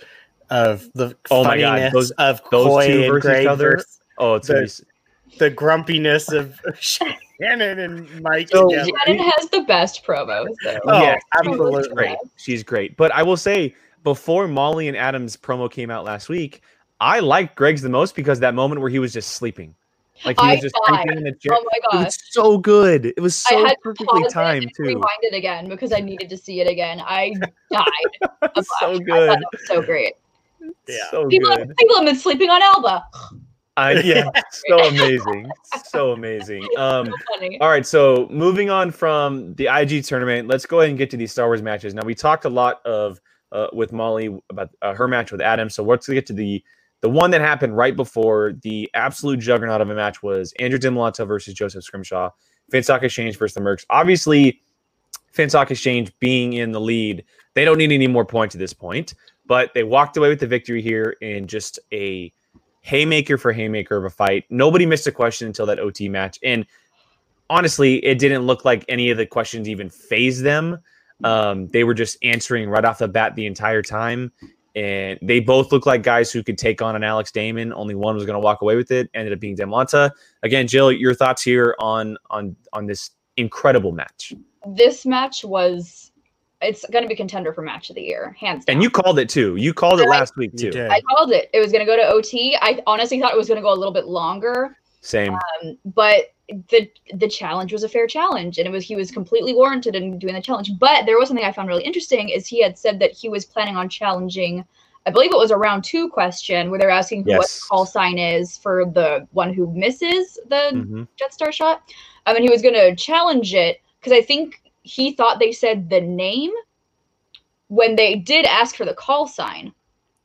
of the Oh my God, those- of those Coy two versus each other? versus Oh, it's The- gonna be- the grumpiness of (laughs) Shannon and Mike So- together. Shannon has the best promos. Though. Oh, Yeah, absolutely. She's great. She's great. But I will say, before Mollie and Adam's promo came out last week, I liked Greg's the most because that moment where he was just sleeping. Like he I was just thought- sleeping in the oh chair. Oh my god. It was so good. It was I so had to perfectly it timed and too. Rewind it again because I needed to see it again. I (laughs) died. It was so I thought good. was so great. Yeah. So People, good. people have been sleeping on Alba. I, (laughs) yeah, so amazing. So amazing. (laughs) Um So. All right, so moving on from the IG tournament, let's go ahead and get to these Star Wars matches. Now we talked a lot of uh, with Mollie about uh, her match with Adam, so let's get to the the one that happened right before the absolute juggernaut of a match was Andrew Dimolanta versus Joseph Scrimshaw, Finstock Exchange versus the Mercs. Obviously, Finstock Exchange being in the lead, they don't need any more points at this point, but they walked away with the victory here in just a haymaker for haymaker of a fight. Nobody missed a question until that OT match, and honestly, it didn't look like any of the questions even phased them. Um, they were just answering right off the bat the entire time. And they both look like guys who could take on an Alex Damon. Only one was going to walk away with it. Ended up being Dimolanta. Again, Jill, your thoughts here on on on this incredible match? This match was. It's going to be contender for match of the year, hands down. And you called it too. You called it I- last week too. I called it. It was going to go to OT. I honestly thought it was going to go a little bit longer. Same. Um, but the the challenge was a fair challenge and it was he was completely warranted in doing the challenge but there was something i found really interesting is he had said that he was planning on challenging i believe it was a round two question where they're asking who what the call sign is for the one who misses the Mhm. jetstar shot I mean, he was going to challenge it because i think he thought they said the name when they did ask for the call sign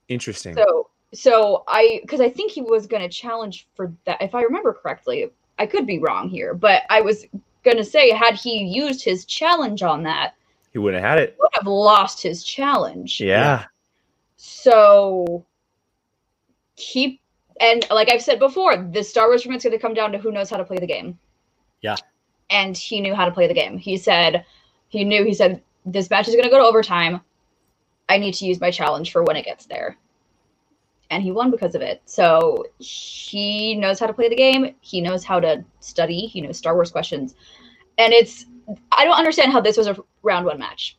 Interesting. so so I because I think he was gonna challenge for that if I remember correctly. I could be wrong here, but I was gonna say had he used his challenge on that, he would have had it. he would have lost his challenge. Yeah. So keep and like I've said before, the Star Wars tournament's gonna come down to who knows how to play the game. Yeah. And he knew how to play the game. He said he knew he said this match is gonna go to overtime. I need to use my challenge for when it gets there. And he won because of it. So he knows how to play the game. He knows how to study. He knows Star Wars questions. And it's I don't understand how this was a round one match.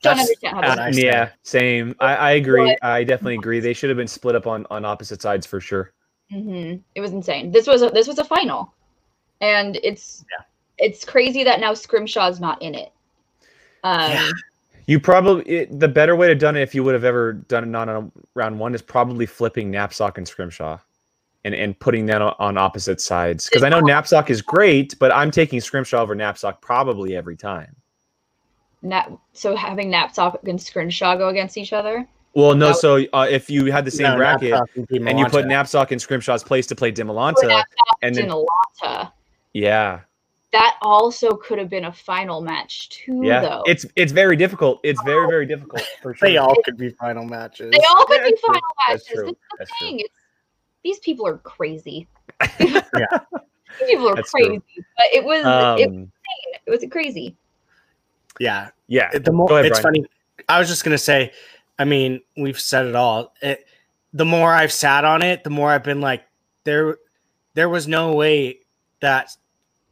Don't That's- understand how this and I yeah. Same. I, I agree. But- I definitely agree. They should have been split up on on opposite sides for sure. hmm It was insane. This was a, this was a final, and it's it's crazy that now Scrimshaw's not in it. Um, Yeah. You probably it, the better way to done it if you would have ever done it not on round one is probably flipping Knapsack and Scrimshaw, and and putting that on, on opposite sides because I know Knapsack is great, but I'm taking Scrimshaw over Knapsack probably every time. Nap, so having Knapsack and Scrimshaw go against each other. Well, no, That- so uh, if you had the same No, bracket and and you put Malanta. Knapsack in Scrimshaw's place to play Or Dimolanta, and and then Lata. yeah, That also could have been a final match too, yeah, though. it's it's very difficult. It's very very difficult for sure. They all could be final matches. they all could Yeah, be that's true. final matches. That's true. That's the That's thing. It's, these people are crazy. (laughs) Yeah. These people are That's true. crazy. But it was it, Um, it was crazy. yeah. yeah, the more Go ahead, it's Brian. funny i was just gonna say i mean we've said it all it, the more i've sat on it the more i've been like there there was no way that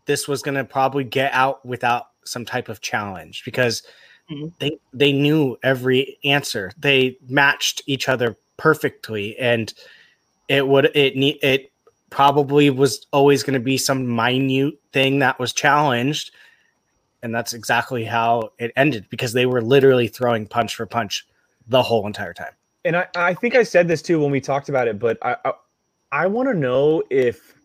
this was gonna probably get out without some type of challenge because Mhm. they they knew every answer they matched each other perfectly and it would it need it probably was always going to be some minute thing that was challenged and that's exactly how it ended because they were literally throwing punch for punch the whole entire time. and I, I think I said this too when we talked about it, but I I, I want to know if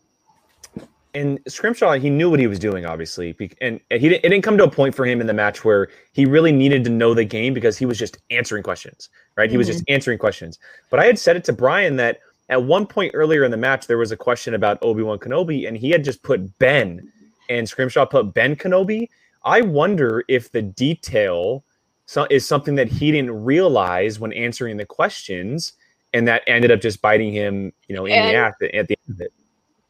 and Scrimshaw, he knew what he was doing, obviously, and he didn't, it didn't come to a point for him in the match where he really needed to know the game because he was just answering questions, right? He was just mm-hmm. answering questions. But I had said it to Brian that at one point earlier in the match there was a question about Obi Wan Kenobi, and he had just put Ben, and Scrimshaw put Ben Kenobi. I wonder if the detail is something that he didn't realize when answering the questions, and that ended up just biting him, you know, in And- the ass at, at the end of it.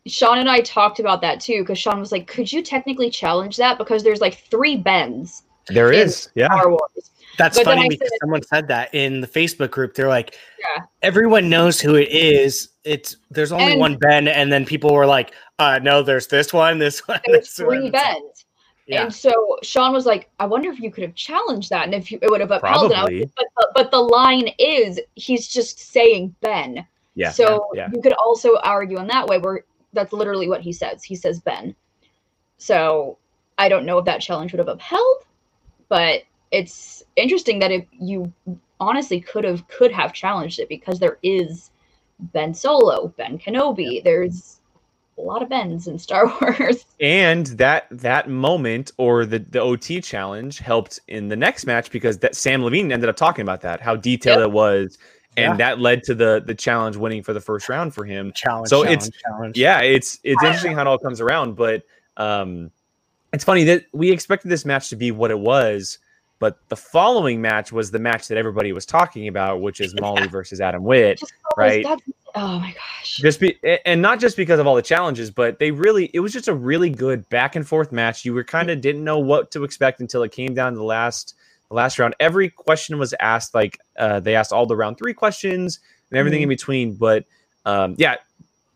Sean and I talked about that too, because Sean was like, "Could you technically challenge that? Because there's like three bends. There is, yeah. Star Wars." That's But funny because said- someone said that in the Facebook group. They're like, Yeah. everyone knows who it is. It's there's only And- one Ben, and then people were like, uh, no, there's this one, this one, There's this three like- Bens. Yeah. And so Sean was like, I wonder if you could have challenged that and if you, it would have upheld it. Probably. like, But, but, but the line is he's just saying Ben. Yeah. So yeah. you could also argue in that way where that's literally what he says. He says Ben. So I don't know if that challenge would have upheld, but it's interesting that if you honestly could have could have challenged it because there is Ben Solo, Ben Kenobi. There's a lot of Bens in Star (laughs) Wars. and that that moment or the the OT challenge helped in the next match because that Sam Levine ended up talking about that how detailed Yep. it was and Yeah. that led to the the challenge winning for the first round for him. challenge. So challenge, it's- challenge. Yeah, it's it's interesting how it all comes around, but um it's funny that we expected this match to be what it was, but the following match was the match that everybody was talking about, which is (laughs) Molly versus Adam Witt. Right. Oh my gosh. just be and not just because of all the challenges but they really it was just a really good back and forth match you were kind of didn't know what to expect until it came down to the last the last round every question was asked like uh they asked all the round three questions and everything in between but um yeah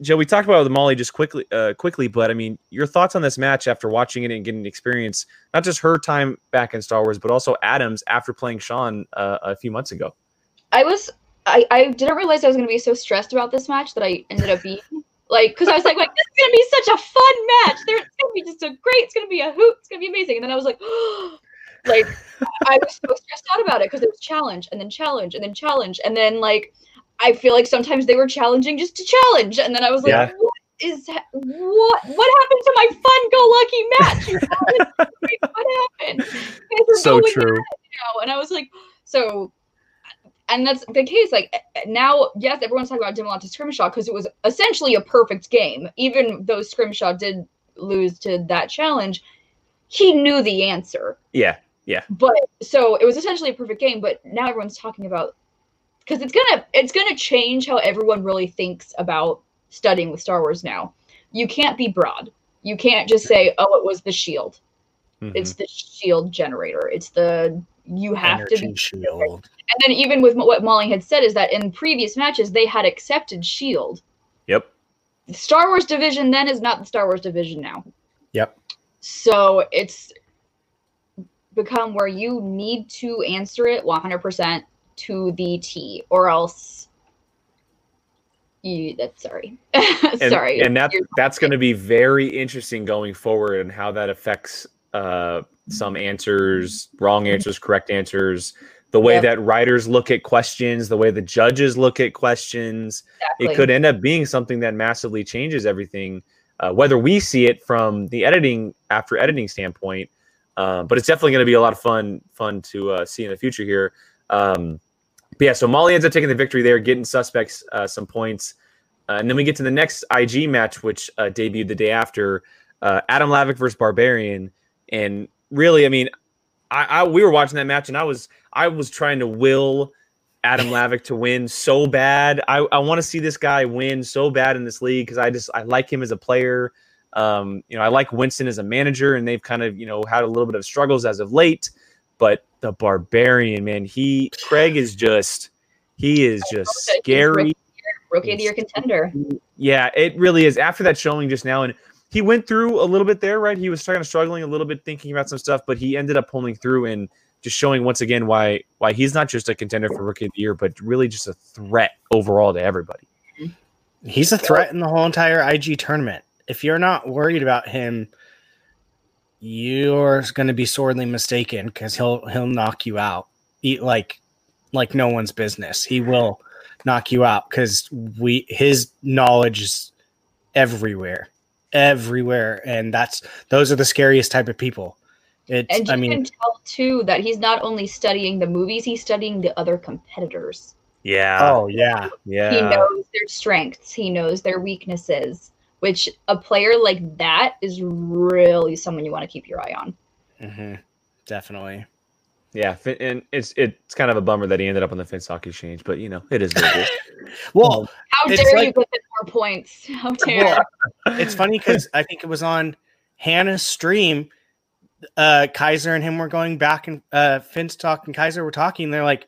joe we talked about the mollie just quickly uh quickly but i mean your thoughts on this match after watching it and getting experience not just her time back in star wars but also adams after playing sean uh, a few months ago I was I, I didn't realize I was gonna be so stressed about this match that I ended up being like because I was like like this is gonna be such a fun match. There, it's gonna be just so great. It's gonna be a hoot. It's gonna be amazing. And then I was like, (gasps) like I was so stressed out about it because it was challenge and then challenge and then challenge and then like I feel like sometimes they were challenging just to challenge and then I was like, Yeah. what is that? What what happened to my fun-go-lucky match? You guys? Like, what happened? So true now. And I was like, so, and that's the case. Like now, yes, everyone's talking about Dimolanta Scrimshaw because it was essentially a perfect game. Even though Scrimshaw did lose to that challenge, he knew the answer. yeah But so it was essentially a perfect game. But now everyone's talking about because it's gonna it's gonna change how everyone really thinks about studying with Star Wars now. You can't be broad. You can't just say, "Oh, it was the shield." Mhm. It's the shield generator. It's the you have to be shield. and then even with what Mollie had said is that in previous matches they had accepted Shield. yep The Star Wars division then is not the Star Wars division now. Yep. So it's become where you need to answer it 100% to the T or else you that's sorry. (laughs) and, sorry. and that's You're- that's going to be very interesting going forward and how that affects uh some answers wrong answers correct answers the way Yep. that writers look at questions the way the judges look at questions exactly. it could end up being something that massively changes everything uh, whether we see it from the editing after editing standpoint uh, but it's definitely going to be a lot of fun fun to uh, see in the future here um, but yeah so mollie ends up taking the victory there getting suspects uh, some points uh, and then we get to the next ig match which uh, debuted the day after uh, adam lavick versus barbarian and really i mean I, I we were watching that match and i was i was trying to will Adam Lavick to win so bad. I, I want to see this guy win so bad in this league because I just I like him as a player. Um, you know, I like Winston as a manager, and they've kind of you know had a little bit of struggles as of late. But the Barbarian, man, he Craig is just he is just scary. rookie of the year contender. Yeah, it really is. After that showing just now, and he went through a little bit there, right? He was kind of struggling a little bit, thinking about some stuff, but he ended up pulling through and just showing once again why why he's not just a contender for rookie of the year, but really just a threat overall to everybody. He's a threat in the whole entire IG tournament. If you're not worried about him, you're going to be sorely mistaken because he'll he'll knock you out. Eat like like no one's business. He will knock you out because we his knowledge is everywhere. everywhere, and that's those are the scariest type of people. It's, And you I mean, can tell too that he's not only studying the movies, he's studying the other competitors. Yeah. oh yeah, yeah. He knows their strengths, he knows their weaknesses, which a player like that is really someone you want to keep your eye on. hmm definitely. Yeah, and it's it's kind of a bummer that he ended up on the Finstock Exchange, but you know it is what it is. (laughs) Well, How It's dare you put in more points? How dare well, it's funny because I think it was on Hanna's stream. Uh, Kaiser and him were going back and uh, Finstock and Kaiser were talking. They're like,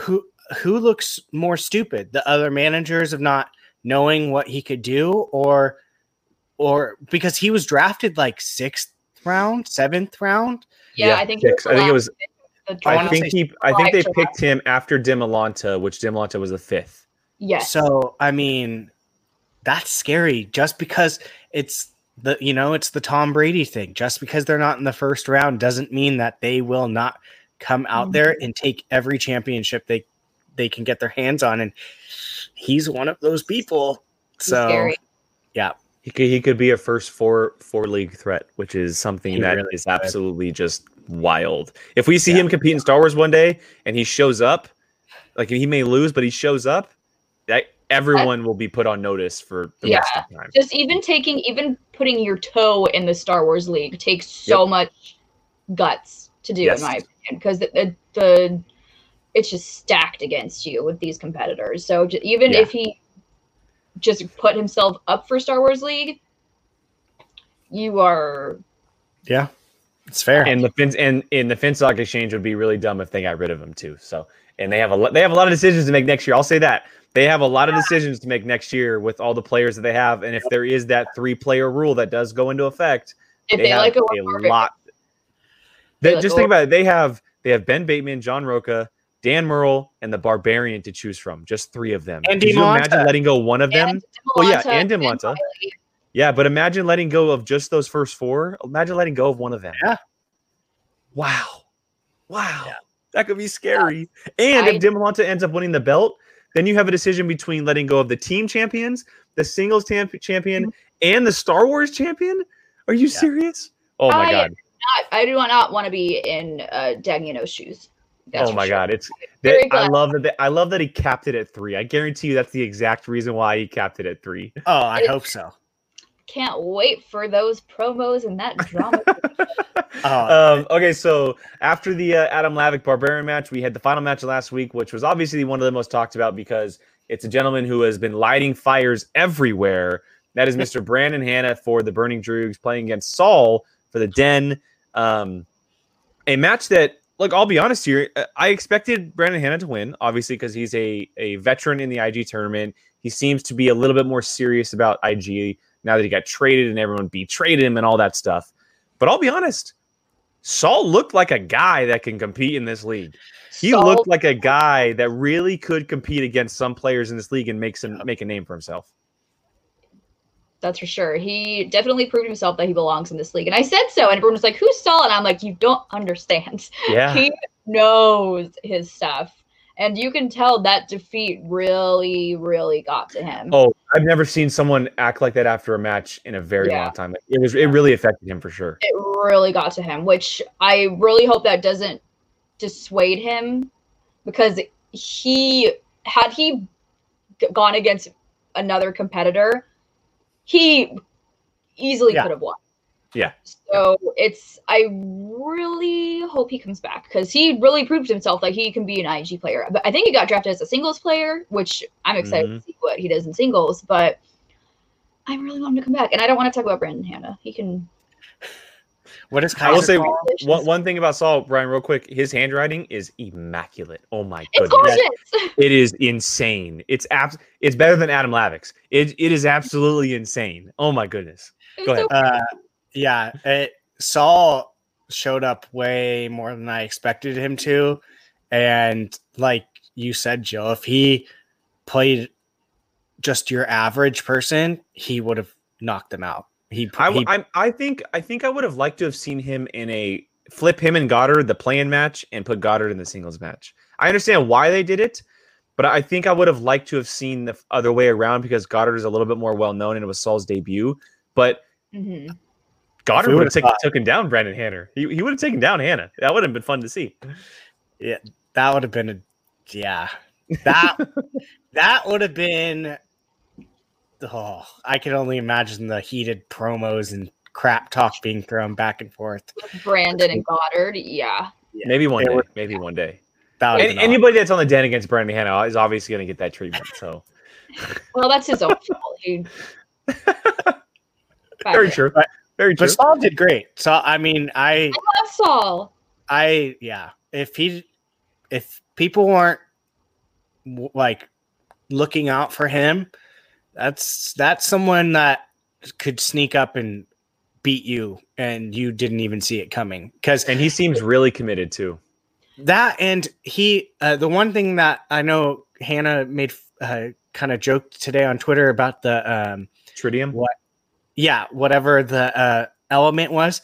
who who looks more stupid? The other managers of not knowing what he could do, or or because he was drafted like sixth round, seventh round. Yeah, I think six. I think it was. I think he. I think they picked him after Dimolanta, which Dimolanta was the fifth. yes. So I mean, that's scary. Just because it's the you know it's the Tom Brady thing. Just because they're not in the first round doesn't mean that they will not come out there and take every championship they they can get their hands on. And he's one of those people. So yeah, He could. He could be a first four four league threat, which is something He that is really could. absolutely just wild. If we see Yeah. him compete in Star Wars one day and he shows up, like he may lose, but he shows up, that everyone will be put on notice for the rest of the time. just even taking even putting your toe in the Star Wars League takes so much guts to do, Yes. in my opinion, because the, the the it's just stacked against you with these competitors. So j- even Yeah. if he just put himself up for Star Wars League, you are yeah, it's fair. and the fins and in the Finstock exchange would be really dumb if they got rid of him too. So and they have a lo- they have a lot of decisions to make next year. I'll say that they have a lot of decisions to make next year with all the players that they have, and if there is that three player rule that does go into effect, if they, they, have like a, a lot. They They, like just think about it. They have they have Ben Bateman, John Roca, Dan Murrell, and the Barbarian to choose from. Just three of them. And Could you imagine letting go one of them? and Well, yeah, and Dimolanta. Wiley. Yeah, but imagine letting go of just those first four. Imagine letting go of one of them. Yeah. Wow. Wow. Yeah. That could be scary. And I- if Dimolanta ends up winning the belt, then you have a decision between letting go of the team champions, the singles tam- champion, and the Star Wars champion. Are you Yeah. serious? Oh my I- god. Not, I do not want to be in uh, Dagnino's shoes. That's oh my sure. god. It's (laughs) Very that, I love that they, I love that he capped it at 3. I guarantee you that's the exact reason why he capped it at 3. oh, I it- hope so. Can't wait for those promos and that drama. (laughs) Oh, um, okay, so after the uh, Adam Lavick Barbarian match, we had the final match last week, which was obviously one of the most talked about because it's a gentleman who has been lighting fires everywhere. That is Mr. Brandon Hanna for the Burning Droogs playing against Saul for the Den. Um, a match that, look, I'll be honest here, uh, I expected Brandon Hanna to win, obviously, because he's a, a veteran in the IG tournament. He seems to be a little bit more serious about IG now that he got traded and everyone betrayed him and all that stuff. But I'll be honest, Saul looked like a guy that can compete in this league. He So- looked like a guy that really could compete against some players in this league and make some make a name for himself. That's for sure. He definitely proved himself that he belongs in this league. And I said so. And everyone was like, Who's Saul? And I'm like, You don't understand. (laughs) Yeah. He knows his stuff. And you can tell that defeat really, really got to him. Oh, I've never seen someone act like that after a match in a very Yeah. long time. It was it really affected him for sure. It really got to him, which I really hope that doesn't dissuade him because he, had he gone against another competitor, he easily Yeah. could have won. Yeah. So it's I really hope he comes back because he really proved himself that he can be an IG player. But I think he got drafted as a singles player, which I'm excited Mhm. to see what he does in singles. But I really want him to come back, and I don't want to talk about Brandon Hanna. He can. What is Kyle? I will say called? one, one thing about Saul, Brian, real quick. His handwriting is immaculate. Oh my It's goodness. gorgeous. It is insane. It's abs- It's better than Adam Lavick's. It it is absolutely insane. Oh my goodness. It's Go ahead. so- Uh, yeah, it, Saul showed up way more than I expected him to, and like you said, Joe, if he played just your average person, he would have knocked them out. He, I, he I I think I think I would have liked to have seen him in a flip him and Goddard the playing match and put Goddard in the singles match. I understand why they did it, but I think I would have liked to have seen the other way around because Goddard is a little bit more well known and it was Saul's debut. but hmm Goddard would have taken, taken down Brandon Hanna. He, he would have taken down Hanna. That would have been fun to see. Yeah, That would have been a yeah. That (laughs) that would have been oh, I can only imagine the heated promos and crap talk being thrown back and forth. Brandon and Goddard. Yeah. Yeah, maybe one day. Maybe one day. That And, anybody that's on the den against Brandon Hanna is obviously going to get that treatment. So (laughs) Well, that's his own fault. He... (laughs) very true. But- Very true. But Saul did great. So I mean, I I love Saul. I yeah. If he if people weren't like looking out for him, that's that's someone that could sneak up and beat you and you didn't even see it coming because And he seems really committed too. that and he uh, the one thing that i know hanna made uh, kind of joked today on twitter about the um Tritium. what yeah whatever the uh element was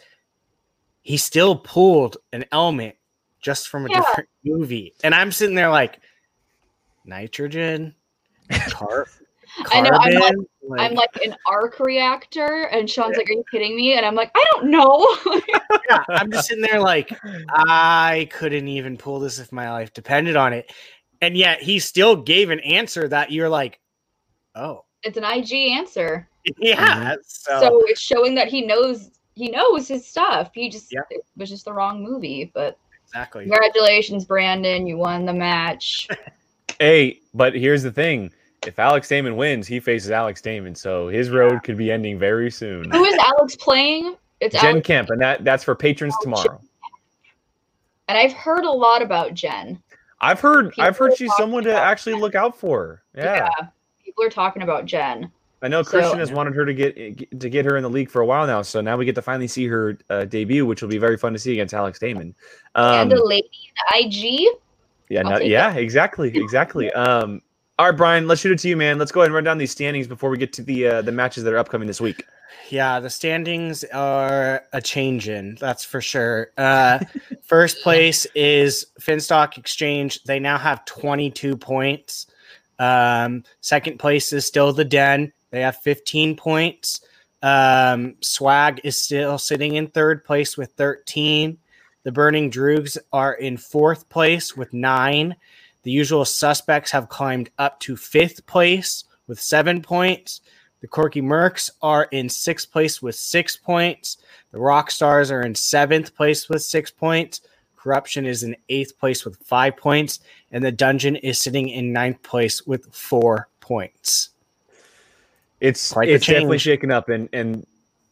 he still pulled an element just from a Yeah. different movie and i'm sitting there like nitrogen car- I know, I'm like- carbon, I'm like an arc reactor, and Sean's like, "Are you kidding me?" And I'm like, "I don't know." yeah, I'm just sitting there like I couldn't even pull this if my life depended on it. And yet he still gave an answer that you're like, oh, it's an IG answer, yeah. Mm-hmm. So, so it's showing that he knows he knows his stuff. He just Yeah. it was just the wrong movie. But exactly. congratulations, Brandon, you won the match. (laughs) Hey, but here's the thing. If Alex Damon wins, he faces Alex Damon, so his road could be ending very soon. Who is Alex playing? It's Jen Alex, Kemp, and that that's for patrons tomorrow. and I've heard a lot about Jen. I've heard People I've heard she's someone to about actually look out for. Yeah. people are talking about Jen. I know So- Kristian has wanted her to get to get her in the league for a while now, so now we get to finally see her uh, debut, which will be very fun to see against Alex Damon. Um, and the lady in IG. yeah, no, take yeah, exactly, exactly. (laughs) Um, all right, Brian, let's shoot it to you, man. Let's go ahead and run down these standings before we get to the uh, the matches that are upcoming this week. Yeah, the standings are a change in, that's for sure. Uh, (laughs) first place is Finstock Exchange. They now have 22 points. Um, second place is still the Den. They have 15 points. Um, Swag is still sitting in third place with 13. The Burning Droogs are in fourth place with nine. The usual suspects have climbed up to fifth place with seven points. The Corky Mercs are in sixth place with six points. The Rock Stars are in seventh place with six points. Corruption is in eighth place with five points. And the Dungeon is sitting in ninth place with four points. It's Quite it's definitely shaken up, and and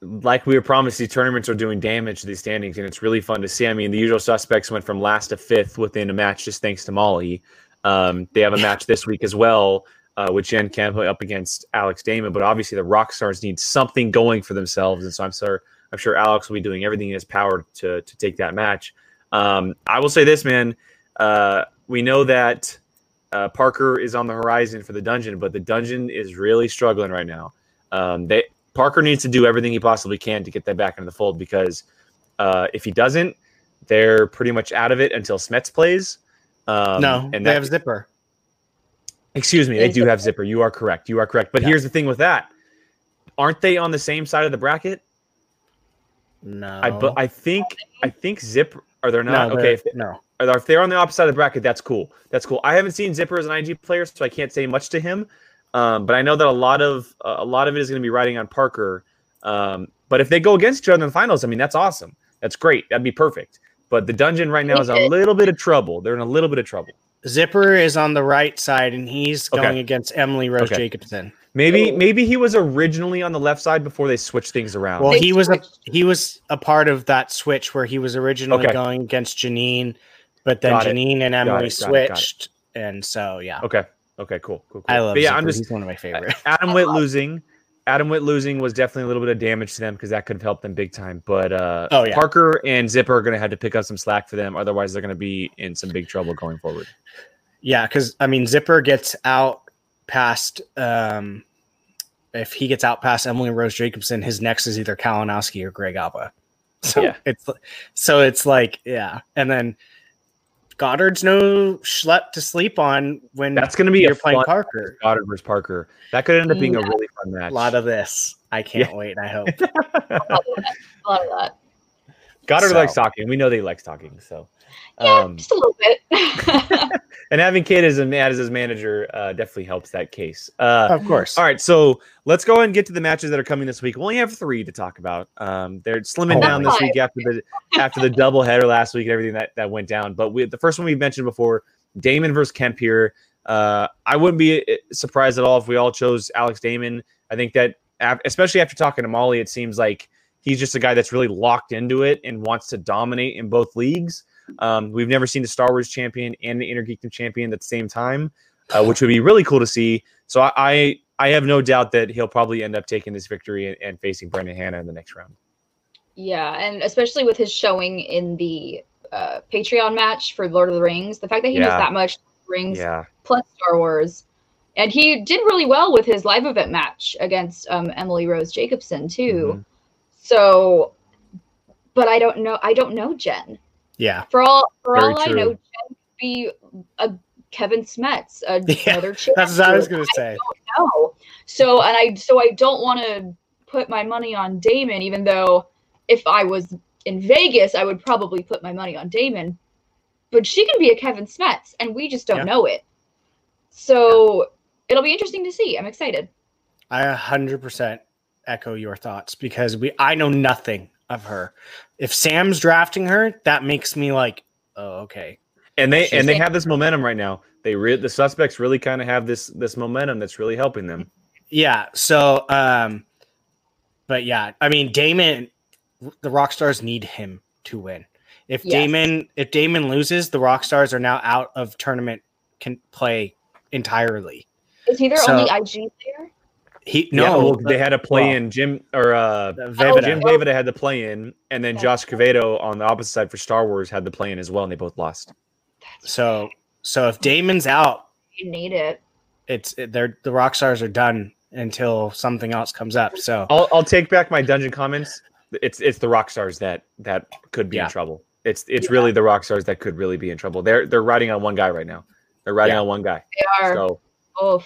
like we were promised, these tournaments are doing damage to these standings, and it's really fun to see. I mean, the usual suspects went from last to fifth within a match, just thanks to Mollie. Um, they have a match this week as well, uh, with Jen Camp up against Alex Damon. But obviously, the Rock Stars need something going for themselves, and so I'm sure I'm sure Alex will be doing everything in his power to to take that match. Um, I will say this, man. Uh, we know that uh, Parker is on the horizon for the dungeon, but the dungeon is really struggling right now. Um, they Parker needs to do everything he possibly can to get that back into the fold because uh, if he doesn't, they're pretty much out of it until Smets plays. Um, no, and they have Zipper. excuse me, they do have Zipper. You are correct. You are correct. But Yeah. here's the thing with that: aren't they on the same side of the bracket? No. I but I think I think Zip are they not no, okay. If, no. or if they're on the opposite side of the bracket, that's cool. That's cool. I haven't seen Zipper as an IG player, so I can't say much to him. Um, but I know that a lot of uh, a lot of it is going to be riding on Parker. Um, but if they go against each other in the finals, I mean, that's awesome. That's great. That'd be perfect. But the dungeon right now is a little bit of trouble. They're in a little bit of trouble. Zipper is on the right side and he's Okay. going against Emily Rose Okay. Jacobson. Maybe Oh. maybe he was originally on the left side before they switched things around. Well, They he was a he was a part of that switch where he was originally Okay. going against Janine, but then Got it. Janine and Emily got it, got it. switched, and so yeah, okay. Okay. Cool. Cool. cool. I love. But yeah, Zipper. I'm just he's one of my favorite. (laughs) Adam Witt losing. Adam Witt losing was definitely a little bit of damage to them because that could have helped them big time. But uh, Oh, yeah. Parker and Zipper are going to have to pick up some slack for them. Otherwise, they're going to be in some big trouble going forward. Yeah, because I mean, Zipper gets out past. um If he gets out past Emily Rose Jacobson, his next is either Kalinowski or Greg Alba. (laughs) So Yeah. it's so it's like yeah, and then Goddard's no schlep to sleep on when That's going to be you're a playing fun Parker. Goddard versus Parker. That could end up being a mm. really fun match. A lot of this. I can't wait. I (laughs) hope. A lot of that. A lot of that. Goddard So- likes talking. We know they likes talking. So, Yeah, um, just a little bit. (laughs) and having Kate as, a, as his manager uh, definitely helps that case. Uh, of course. All right, so let's go ahead and get to the matches that are coming this week. We only have three to talk about. Um, they're slimming Oh, down this Five. week after the after the double header last week and everything that, that went down. But we, the first one we mentioned before, Damon versus Kemp here. Uh, I wouldn't be uh, surprised at all if we all chose Alex Damon. I think that, af- especially after talking to Mollie, it seems like he's just a guy that's really locked into it and wants to dominate in both leagues. Um, we've never seen the Star Wars champion and the Intergeekdom champion at the same time, uh, which would be really cool to see. So I, I I have no doubt that he'll probably end up taking this victory and, and facing Brandon Hanna in the next round. yeah, and especially with his showing in the uh, Patreon match for Lord of the Rings, the fact that he knows that much rings Yeah, plus Star Wars. And he did really well with his live event match against um, Emily Rose Jacobson too. Mhm. So, but I don't know. I don't know Jen. Yeah. For all for Very all I know, Jen could be a Kevin Smets, a, (laughs) Yeah, another champion. That's what I was gonna say. know. So, and I so I don't want to put my money on Damon, even though if I was in Vegas, I would probably put my money on Damon. But she can be a Kevin Smets, and we just don't Yeah. know it. So it'll be interesting to see. I'm excited. I 100% echo your thoughts because we I know nothing of her. If Sam's drafting her, that makes me like, oh, okay. and they and they have this momentum right now. They re- the suspects really kind of have this this momentum that's really helping them. Yeah. So, um, but yeah, I mean, Damon, the rock stars need him to win. If Yes. Damon, if Damon loses, the rock stars are now out of tournament can play entirely. Is he their So- only IG player? He Yeah, no, well, they had a play well, in Jim or uh, Veveda. Jim Vavida had the play in, and then Yeah. Josh Cavedo on the opposite side for Star Wars had the play in as well, and they both lost. So, so if Damon's out, You need it. it's they're the rock stars are done until something else comes up. So, I'll I'll take back my dungeon comments. It's it's the rock stars that that could be Yeah. in trouble. It's it's Yeah. really the rock stars that could really be in trouble. They're they're riding on one guy right now. They're riding Yeah. on one guy. They are. So oh,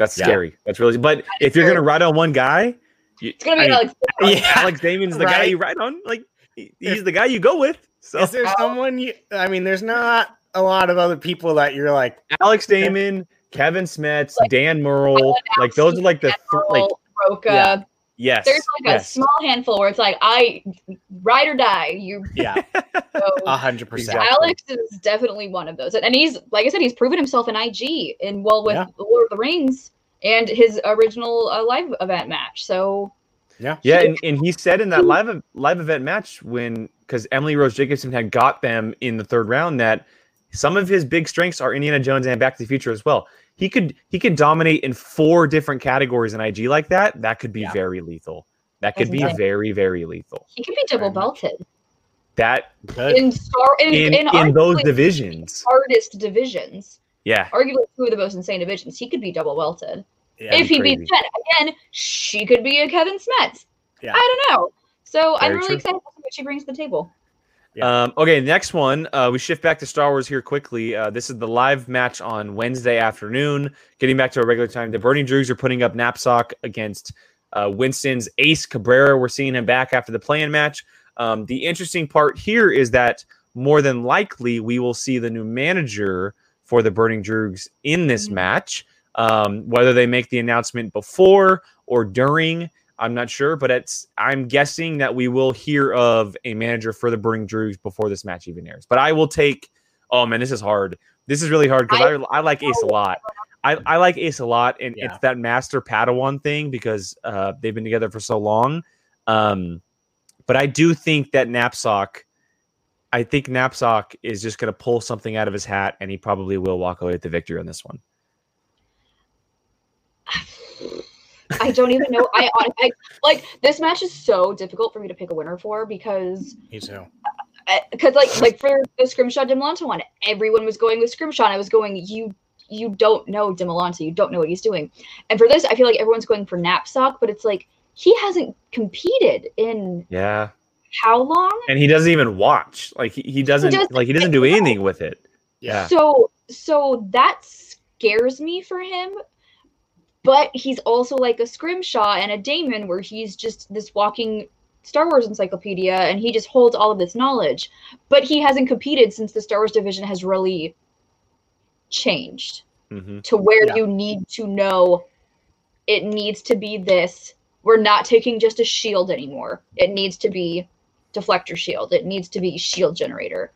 that's Yeah. scary. That's really. But if you're gonna ride on one guy, you, it's gonna be I mean, Alex. (laughs) yeah. Alex Damon's the guy you ride on. Like he's the guy you go with. So is there someone you? I mean, there's not a lot of other people that you're like, Alex Damon, Kevin Smets, Like, Dan Murrell, like those are like the th- like Roca. Yeah. Yes. There's like a small handful where it's like I ride or die. You (laughs) yeah, a hundred percent. Alex is definitely one of those, and and he's like I said, he's proven himself in IG and well with Yeah. the Lord of the Rings and his original uh, live event match. So Yeah, Yeah, and, and he said in that live live event match when because Emily Rose Jacobson had got them in the third round that some of his big strengths are Indiana Jones and Back to the Future as well. He could he could dominate in four different categories in IG like that. That could be Yeah. very lethal. That could That's be insane. very very lethal. he could be double Very belted That good. in star in in in, in those divisions, hardest divisions, yeah, arguably two of the most insane divisions. He could be double belted. Yeah, if he crazy. beats Jen again, she could be a Kevin Smets. Yeah. I don't know. So I'm really true. excited to see what she brings to the table. Yeah. Um, okay, next one. Uh, we shift back to Star Wars here quickly. Uh, this is the live match on Wednesday afternoon. Getting back to our regular time, the Burning Droogs are putting up Knapsack against uh, Winston's Ace Cabrera. We're seeing him back after the play-in match. Um, the interesting part here is that more than likely we will see the new manager for the Burning Droogs in this Mhm. match. Um, whether they make the announcement before or during, I'm not sure, but it's I'm guessing that we will hear of a manager for the Burning Droogs before this match even airs. But I will take. Oh man, this is hard. This is really hard because I, I like Ace a lot. I, I like Ace a lot, and Yeah. it's that Master Padawan thing because uh, they've been together for so long. Um, but I do think that Knapsack. I think Knapsack is just going to pull something out of his hat, and he probably will walk away with the victory on this one. (sighs) (laughs) I don't even know. I, I like this match is so difficult for me to pick a winner for because me too. because like like for the Scrimshaw Dimolanta one, everyone was going with Scrimshaw. And I was going, you you don't know Dimolanta, you don't know what he's doing. And for this, I feel like everyone's going for Knapsack, but it's like he hasn't competed in Yeah, how long? and he doesn't even watch. Like he, he doesn't doesn't like he doesn't do anything with it. Yeah, So so that scares me for him. But he's also like a Scrimshaw and a Damon, where he's just this walking Star Wars encyclopedia and he just holds all of this knowledge. But he hasn't competed since the Star Wars division has really changed hmm to where Yeah. you need to know it needs to be this. We're not taking just a shield anymore. It needs to be deflector shield. It needs to be shield generator.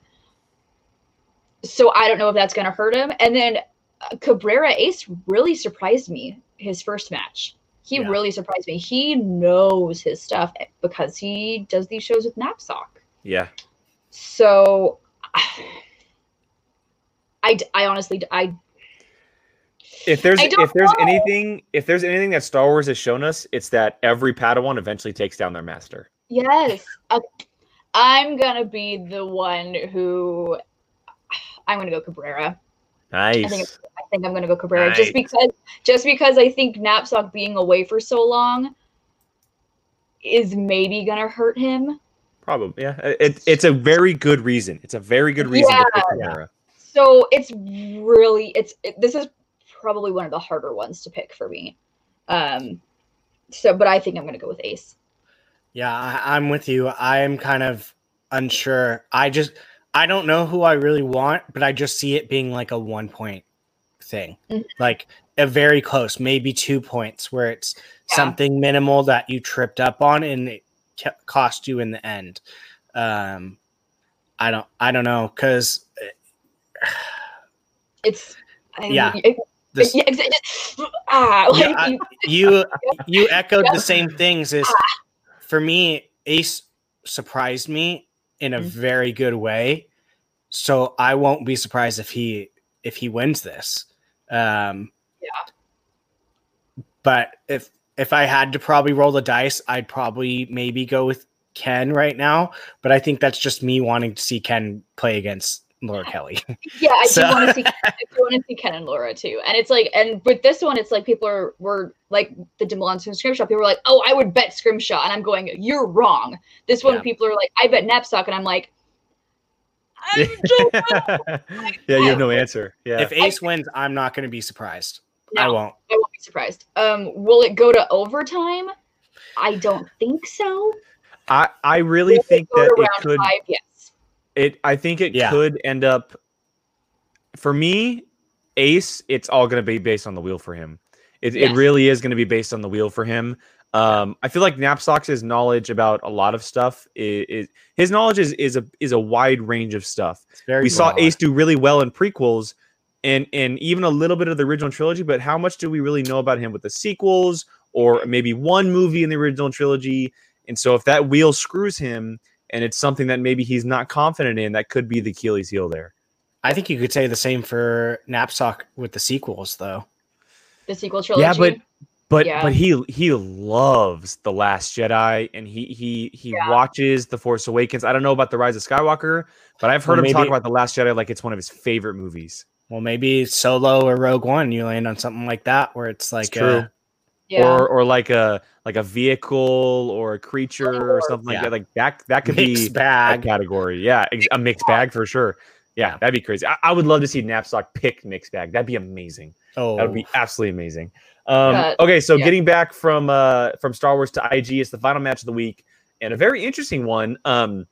So I don't know if that's going to hurt him. And then uh, Cabrera Ace really surprised me his first match. He Yeah. really surprised me. He knows his stuff because he does these shows with Napzok. Yeah. So (sighs) I, I honestly I. If there's if there's know. anything if there's anything that Star Wars has shown us, it's that every Padawan eventually takes down their master. Yes. Uh, I'm gonna be the one who (sighs) I'm gonna go Cabrera. Nice. think I think I'm gonna go Cabrera Nice. just because just because I think Napzok being away for so long is maybe gonna hurt him. Probably. Yeah. It, it's a very good reason. It's a very good reason to pick Yeah. So it's really it's it, this is probably one of the harder ones to pick for me. Um so but I think I'm gonna go with Ace. Yeah, I, I'm with you. I'm kind of unsure. I just I don't know who I really want, but I just see it being like a one point thing, Mhm. like a very close, maybe two points, where it's Yeah. something minimal that you tripped up on and it cost you in the end. Um, I don't I don't know because It's I, Yeah. it- this (laughs) yeah, ah, like, Yeah, I- you- you (laughs) you echoed Yeah. the same things as for me ace surprised me in a Mhm. very good way so i won't be surprised if he if he wins this um Yeah. but if if i had to probably roll the dice i'd probably maybe go with ken right now but i think that's just me wanting to see ken play against laura kelly Yeah, I (laughs) So- do want to see. Do want to see Ken and Laura too. And it's like, and with this one, it's like people are were like the Demolons and Scrimshaw. People were like, "Oh, I would bet Scrimshaw," and I'm going, "You're wrong." This one, Yeah. people are like, "I bet Napzok," and I'm like, I (laughs) don't know. yeah, you have no answer. Yeah. if ace wins i'm not going to be surprised i won't I won't be surprised. Um, will it go to overtime? I don't think so. I, I really Will think go that it could Five? Yes. it I think it Yeah. could end up for me, Ace, it's all gonna be based on the wheel for him. It, Yes. it really is gonna be based on the wheel for him. Um, I feel like Napzok's knowledge about a lot of stuff is, is his knowledge is is a is a wide range of stuff. it's very we saw broad. Ace do really well in prequels and and even a little bit of the original trilogy, but how much do we really know about him with the sequels or maybe one movie in the original trilogy? And so if that wheel screws him and it's something that maybe he's not confident in, that could be the Achilles heel there. I think you could say the same for Napzok with the sequels, though. The sequel trilogy. Yeah, but but Yeah. but he he loves the Last Jedi and he he he Yeah. watches the Force Awakens. I don't know about the Rise of Skywalker, but I've heard Well, him talk about the Last Jedi like it's one of his favorite movies. Well, maybe Solo or Rogue One, you land on something like that where it's like, It's true. uh, yeah. or or like a like a vehicle or a creature or Or- something like that. Like that that could mixed be a category. Yeah, a mixed bag for sure. Yeah, Yeah. that'd be crazy. I, I would love to see Napzok pick mixed bag. That'd be amazing. Oh, That would be absolutely amazing. Um, But, okay, so yeah. getting back from uh, from Star Wars to IG, it's the final match of the week, and a very interesting one. Um,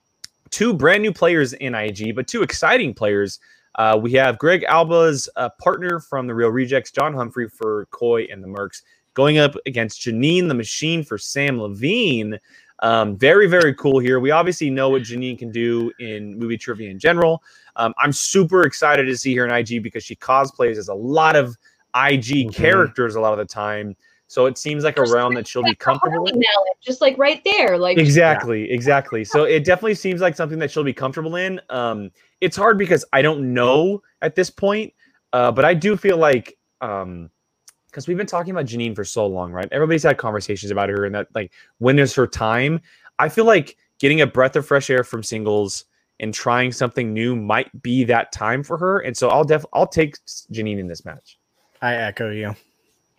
two brand new players in IG, but two exciting players. Uh, we have Greg Alba's uh, partner from the Real Rejects, John Humphrey for Coy and the Mercs, going up against Janine the Machine for Sam Levine. Um, very, very cool here. We obviously know what Janine can do in movie trivia in general. Um, I'm super excited to see her in IG because she cosplays as a lot of IG Mhm. characters a lot of the time. So it seems like a Just realm that she'll be comfortable in. Nail just like right there. Like Exactly, exactly. So it definitely seems like something that she'll be comfortable in. Um, it's hard because I don't know at this point, uh, but I do feel like um, because we've been talking about Janine for so long, right? Everybody's had conversations about her, and that like when is her time? I feel like getting a breath of fresh air from singles and trying something new might be that time for her. And so I'll def I'll take Janine in this match. I echo you.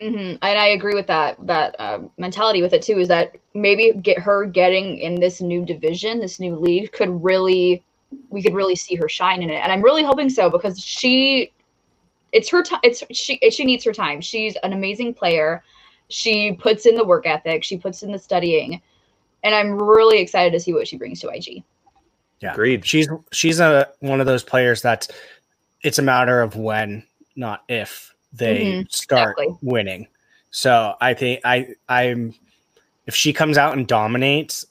hmm And I agree with that that uh, mentality with it too. Is that maybe get her getting in this new division, this new league, could really we could really see her shine in it. And I'm really hoping so because she it's her time. It's she. She needs her time. She's an amazing player. She puts in the work ethic. She puts in the studying, and I'm really excited to see what she brings to IG. Yeah, Agreed. She's she's a one of those players that's it's a matter of when, not if they Mhm, start exactly. winning. So I think I I'm if she comes out and dominates,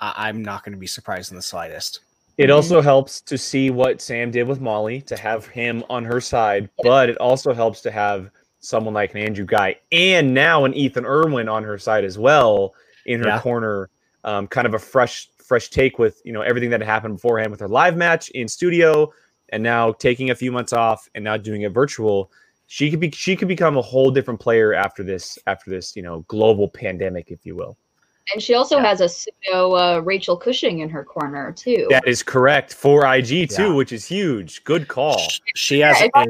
I, I'm not going to be surprised in the slightest. It Mhm. also helps to see what Sam did with Mollie to have him on her side, Yeah. but it also helps to have someone like an Andrew Guy and now an Ethan Irwin on her side as well in her Yeah. corner. Um, kind of a fresh, fresh take with you know everything that had happened beforehand with her live match in studio, and now taking a few months off and now doing it virtual. She could be, she could become a whole different player after this, after this, you know, global pandemic, if you will. And she also Yeah. has a pseudo uh, Rachel Cushing in her corner too. That is correct for IG too, Yeah. which is huge. Good call. Sh- She has Yeah, if I- a,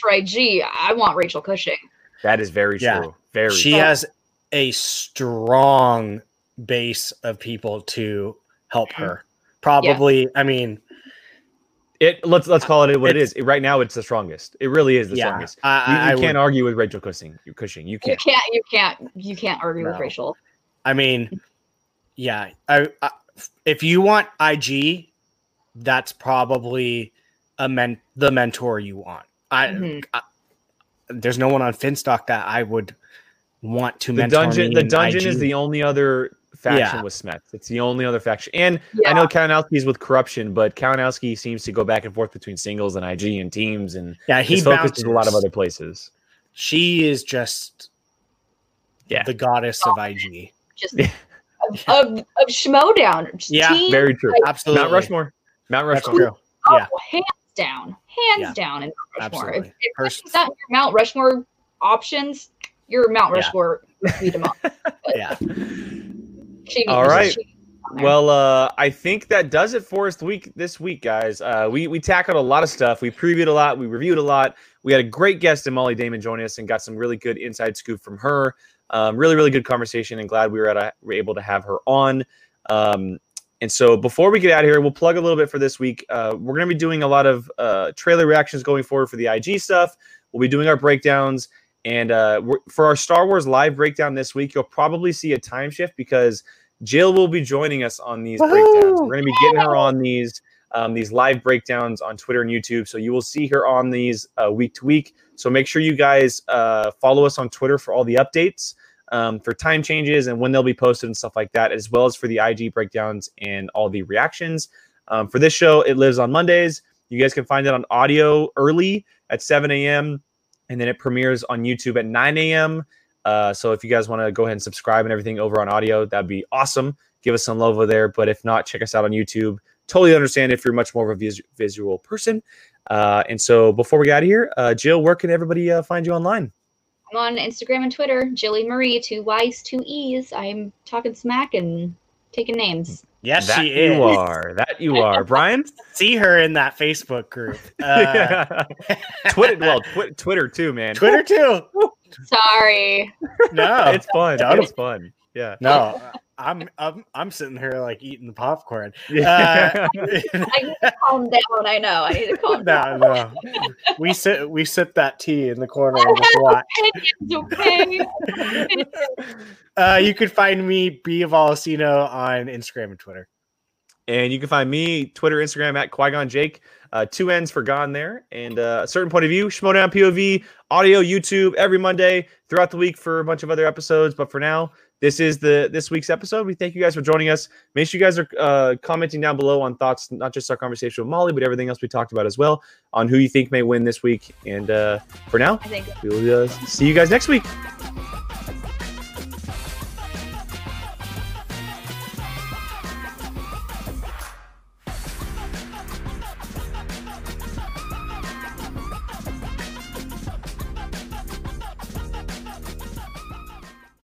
For IG, I want Rachel Cushing. That is very Yeah. true. Very. she true. has a strong base of people to help Mm-hmm. her. Probably, I mean, It let's let's call it what It's- It- right now, it's the strongest. It really is the yeah, strongest. I, You, I, you I can't would- argue with Rachel Cushing. You Cushing. You You can't. can't, you can't, you can't argue with No. Rachel. I mean, yeah. I, I if you want IG, that's probably a men the mentor you want. I, Mhm. I there's no one on Finstock that I would want to The mentor dungeon. me The in dungeon is the only other faction Yeah. with Smets. It's the only other faction. And Yeah. I know Kalinowski's with corruption, but Kalinowski seems to go back and forth between singles and IG and teams, and yeah. He he focuses a lot of other places. She is just Yeah. the goddess of IG. (laughs) Just Yeah. of, of, of Schmoedown. Yeah, team- Very true. Absolutely, Mount Rushmore. Mount Rushmore. oh, yeah. hands down, hands Yeah. down in Mount Rushmore. If, Absolutely. if Hers- this is not your Mount Rushmore options, your Mount Yeah. Rushmore beat 'em up. (laughs) Yeah. She All right. she- Well, uh, I think that does it for us week this week, guys. Uh, we we tackled a lot of stuff. We previewed a lot. We reviewed a lot. We had a great guest in Mollie Damon join us and got some really good inside scoop from her. Um, really, really good conversation, and glad we were at a, were able to have her on. Um, and so, before we get out of here, we'll plug a little bit for this week. Uh, we're going to be doing a lot of uh, trailer reactions going forward for the IG stuff. We'll be doing our breakdowns, and uh, we're, for our Star Wars live breakdown this week, you'll probably see a time shift because Jill will be joining us on these breakdowns. We're going to be getting her on these um, these live breakdowns on Twitter and YouTube, so you will see her on these uh, week to week. So make sure you guys uh, follow us on Twitter for all the updates, um, for time changes and when they'll be posted and stuff like that, as well as for the IG breakdowns and all the reactions. Um, for this show, it lives on Mondays. You guys can find it on audio early at 7 a.m. and then it premieres on YouTube at 9 a.m. Uh, so if you guys want to go ahead and subscribe and everything over on audio, that'd be awesome. Give us some love over there. But if not, check us out on YouTube. Totally understand if you're much more of a vis- visual person. Uh, and so before we get out of here, uh, Jill, where can everybody uh, find you online? I'm on Instagram and Twitter, Jilly Marie, two Y's, two E's. I'm talking smack and taking names. Yes, that she you is. are. That you are, Brian. (laughs) See her in that Facebook group. (laughs) Uh, Twitter, well, twi- Twitter too, man. Twitter too. Sorry. No, it's fun. Don't- It's fun. Yeah. no. I'm I'm I'm sitting here like eating the popcorn. (laughs) Yeah. I need to calm down. I know. I need to calm (laughs) down. no, no. We sit we sip that tea in the corner and just watch. It's okay. (laughs) Uh, you can find me B of Alicino on Instagram and Twitter. And you can find me Twitter, Instagram at Qui Gon Jake. Uh, two ends for Gone there, and uh, a certain point of view. Schmoedown POV audio, YouTube every Monday throughout the week for a bunch of other episodes. But for now, this is the this week's episode. We thank you guys for joining us. Make sure you guys are uh, commenting down below on thoughts, not just our conversation with Mollie, but everything else we talked about as well, on who you think may win this week. And uh, for now, we will uh, see you guys next week.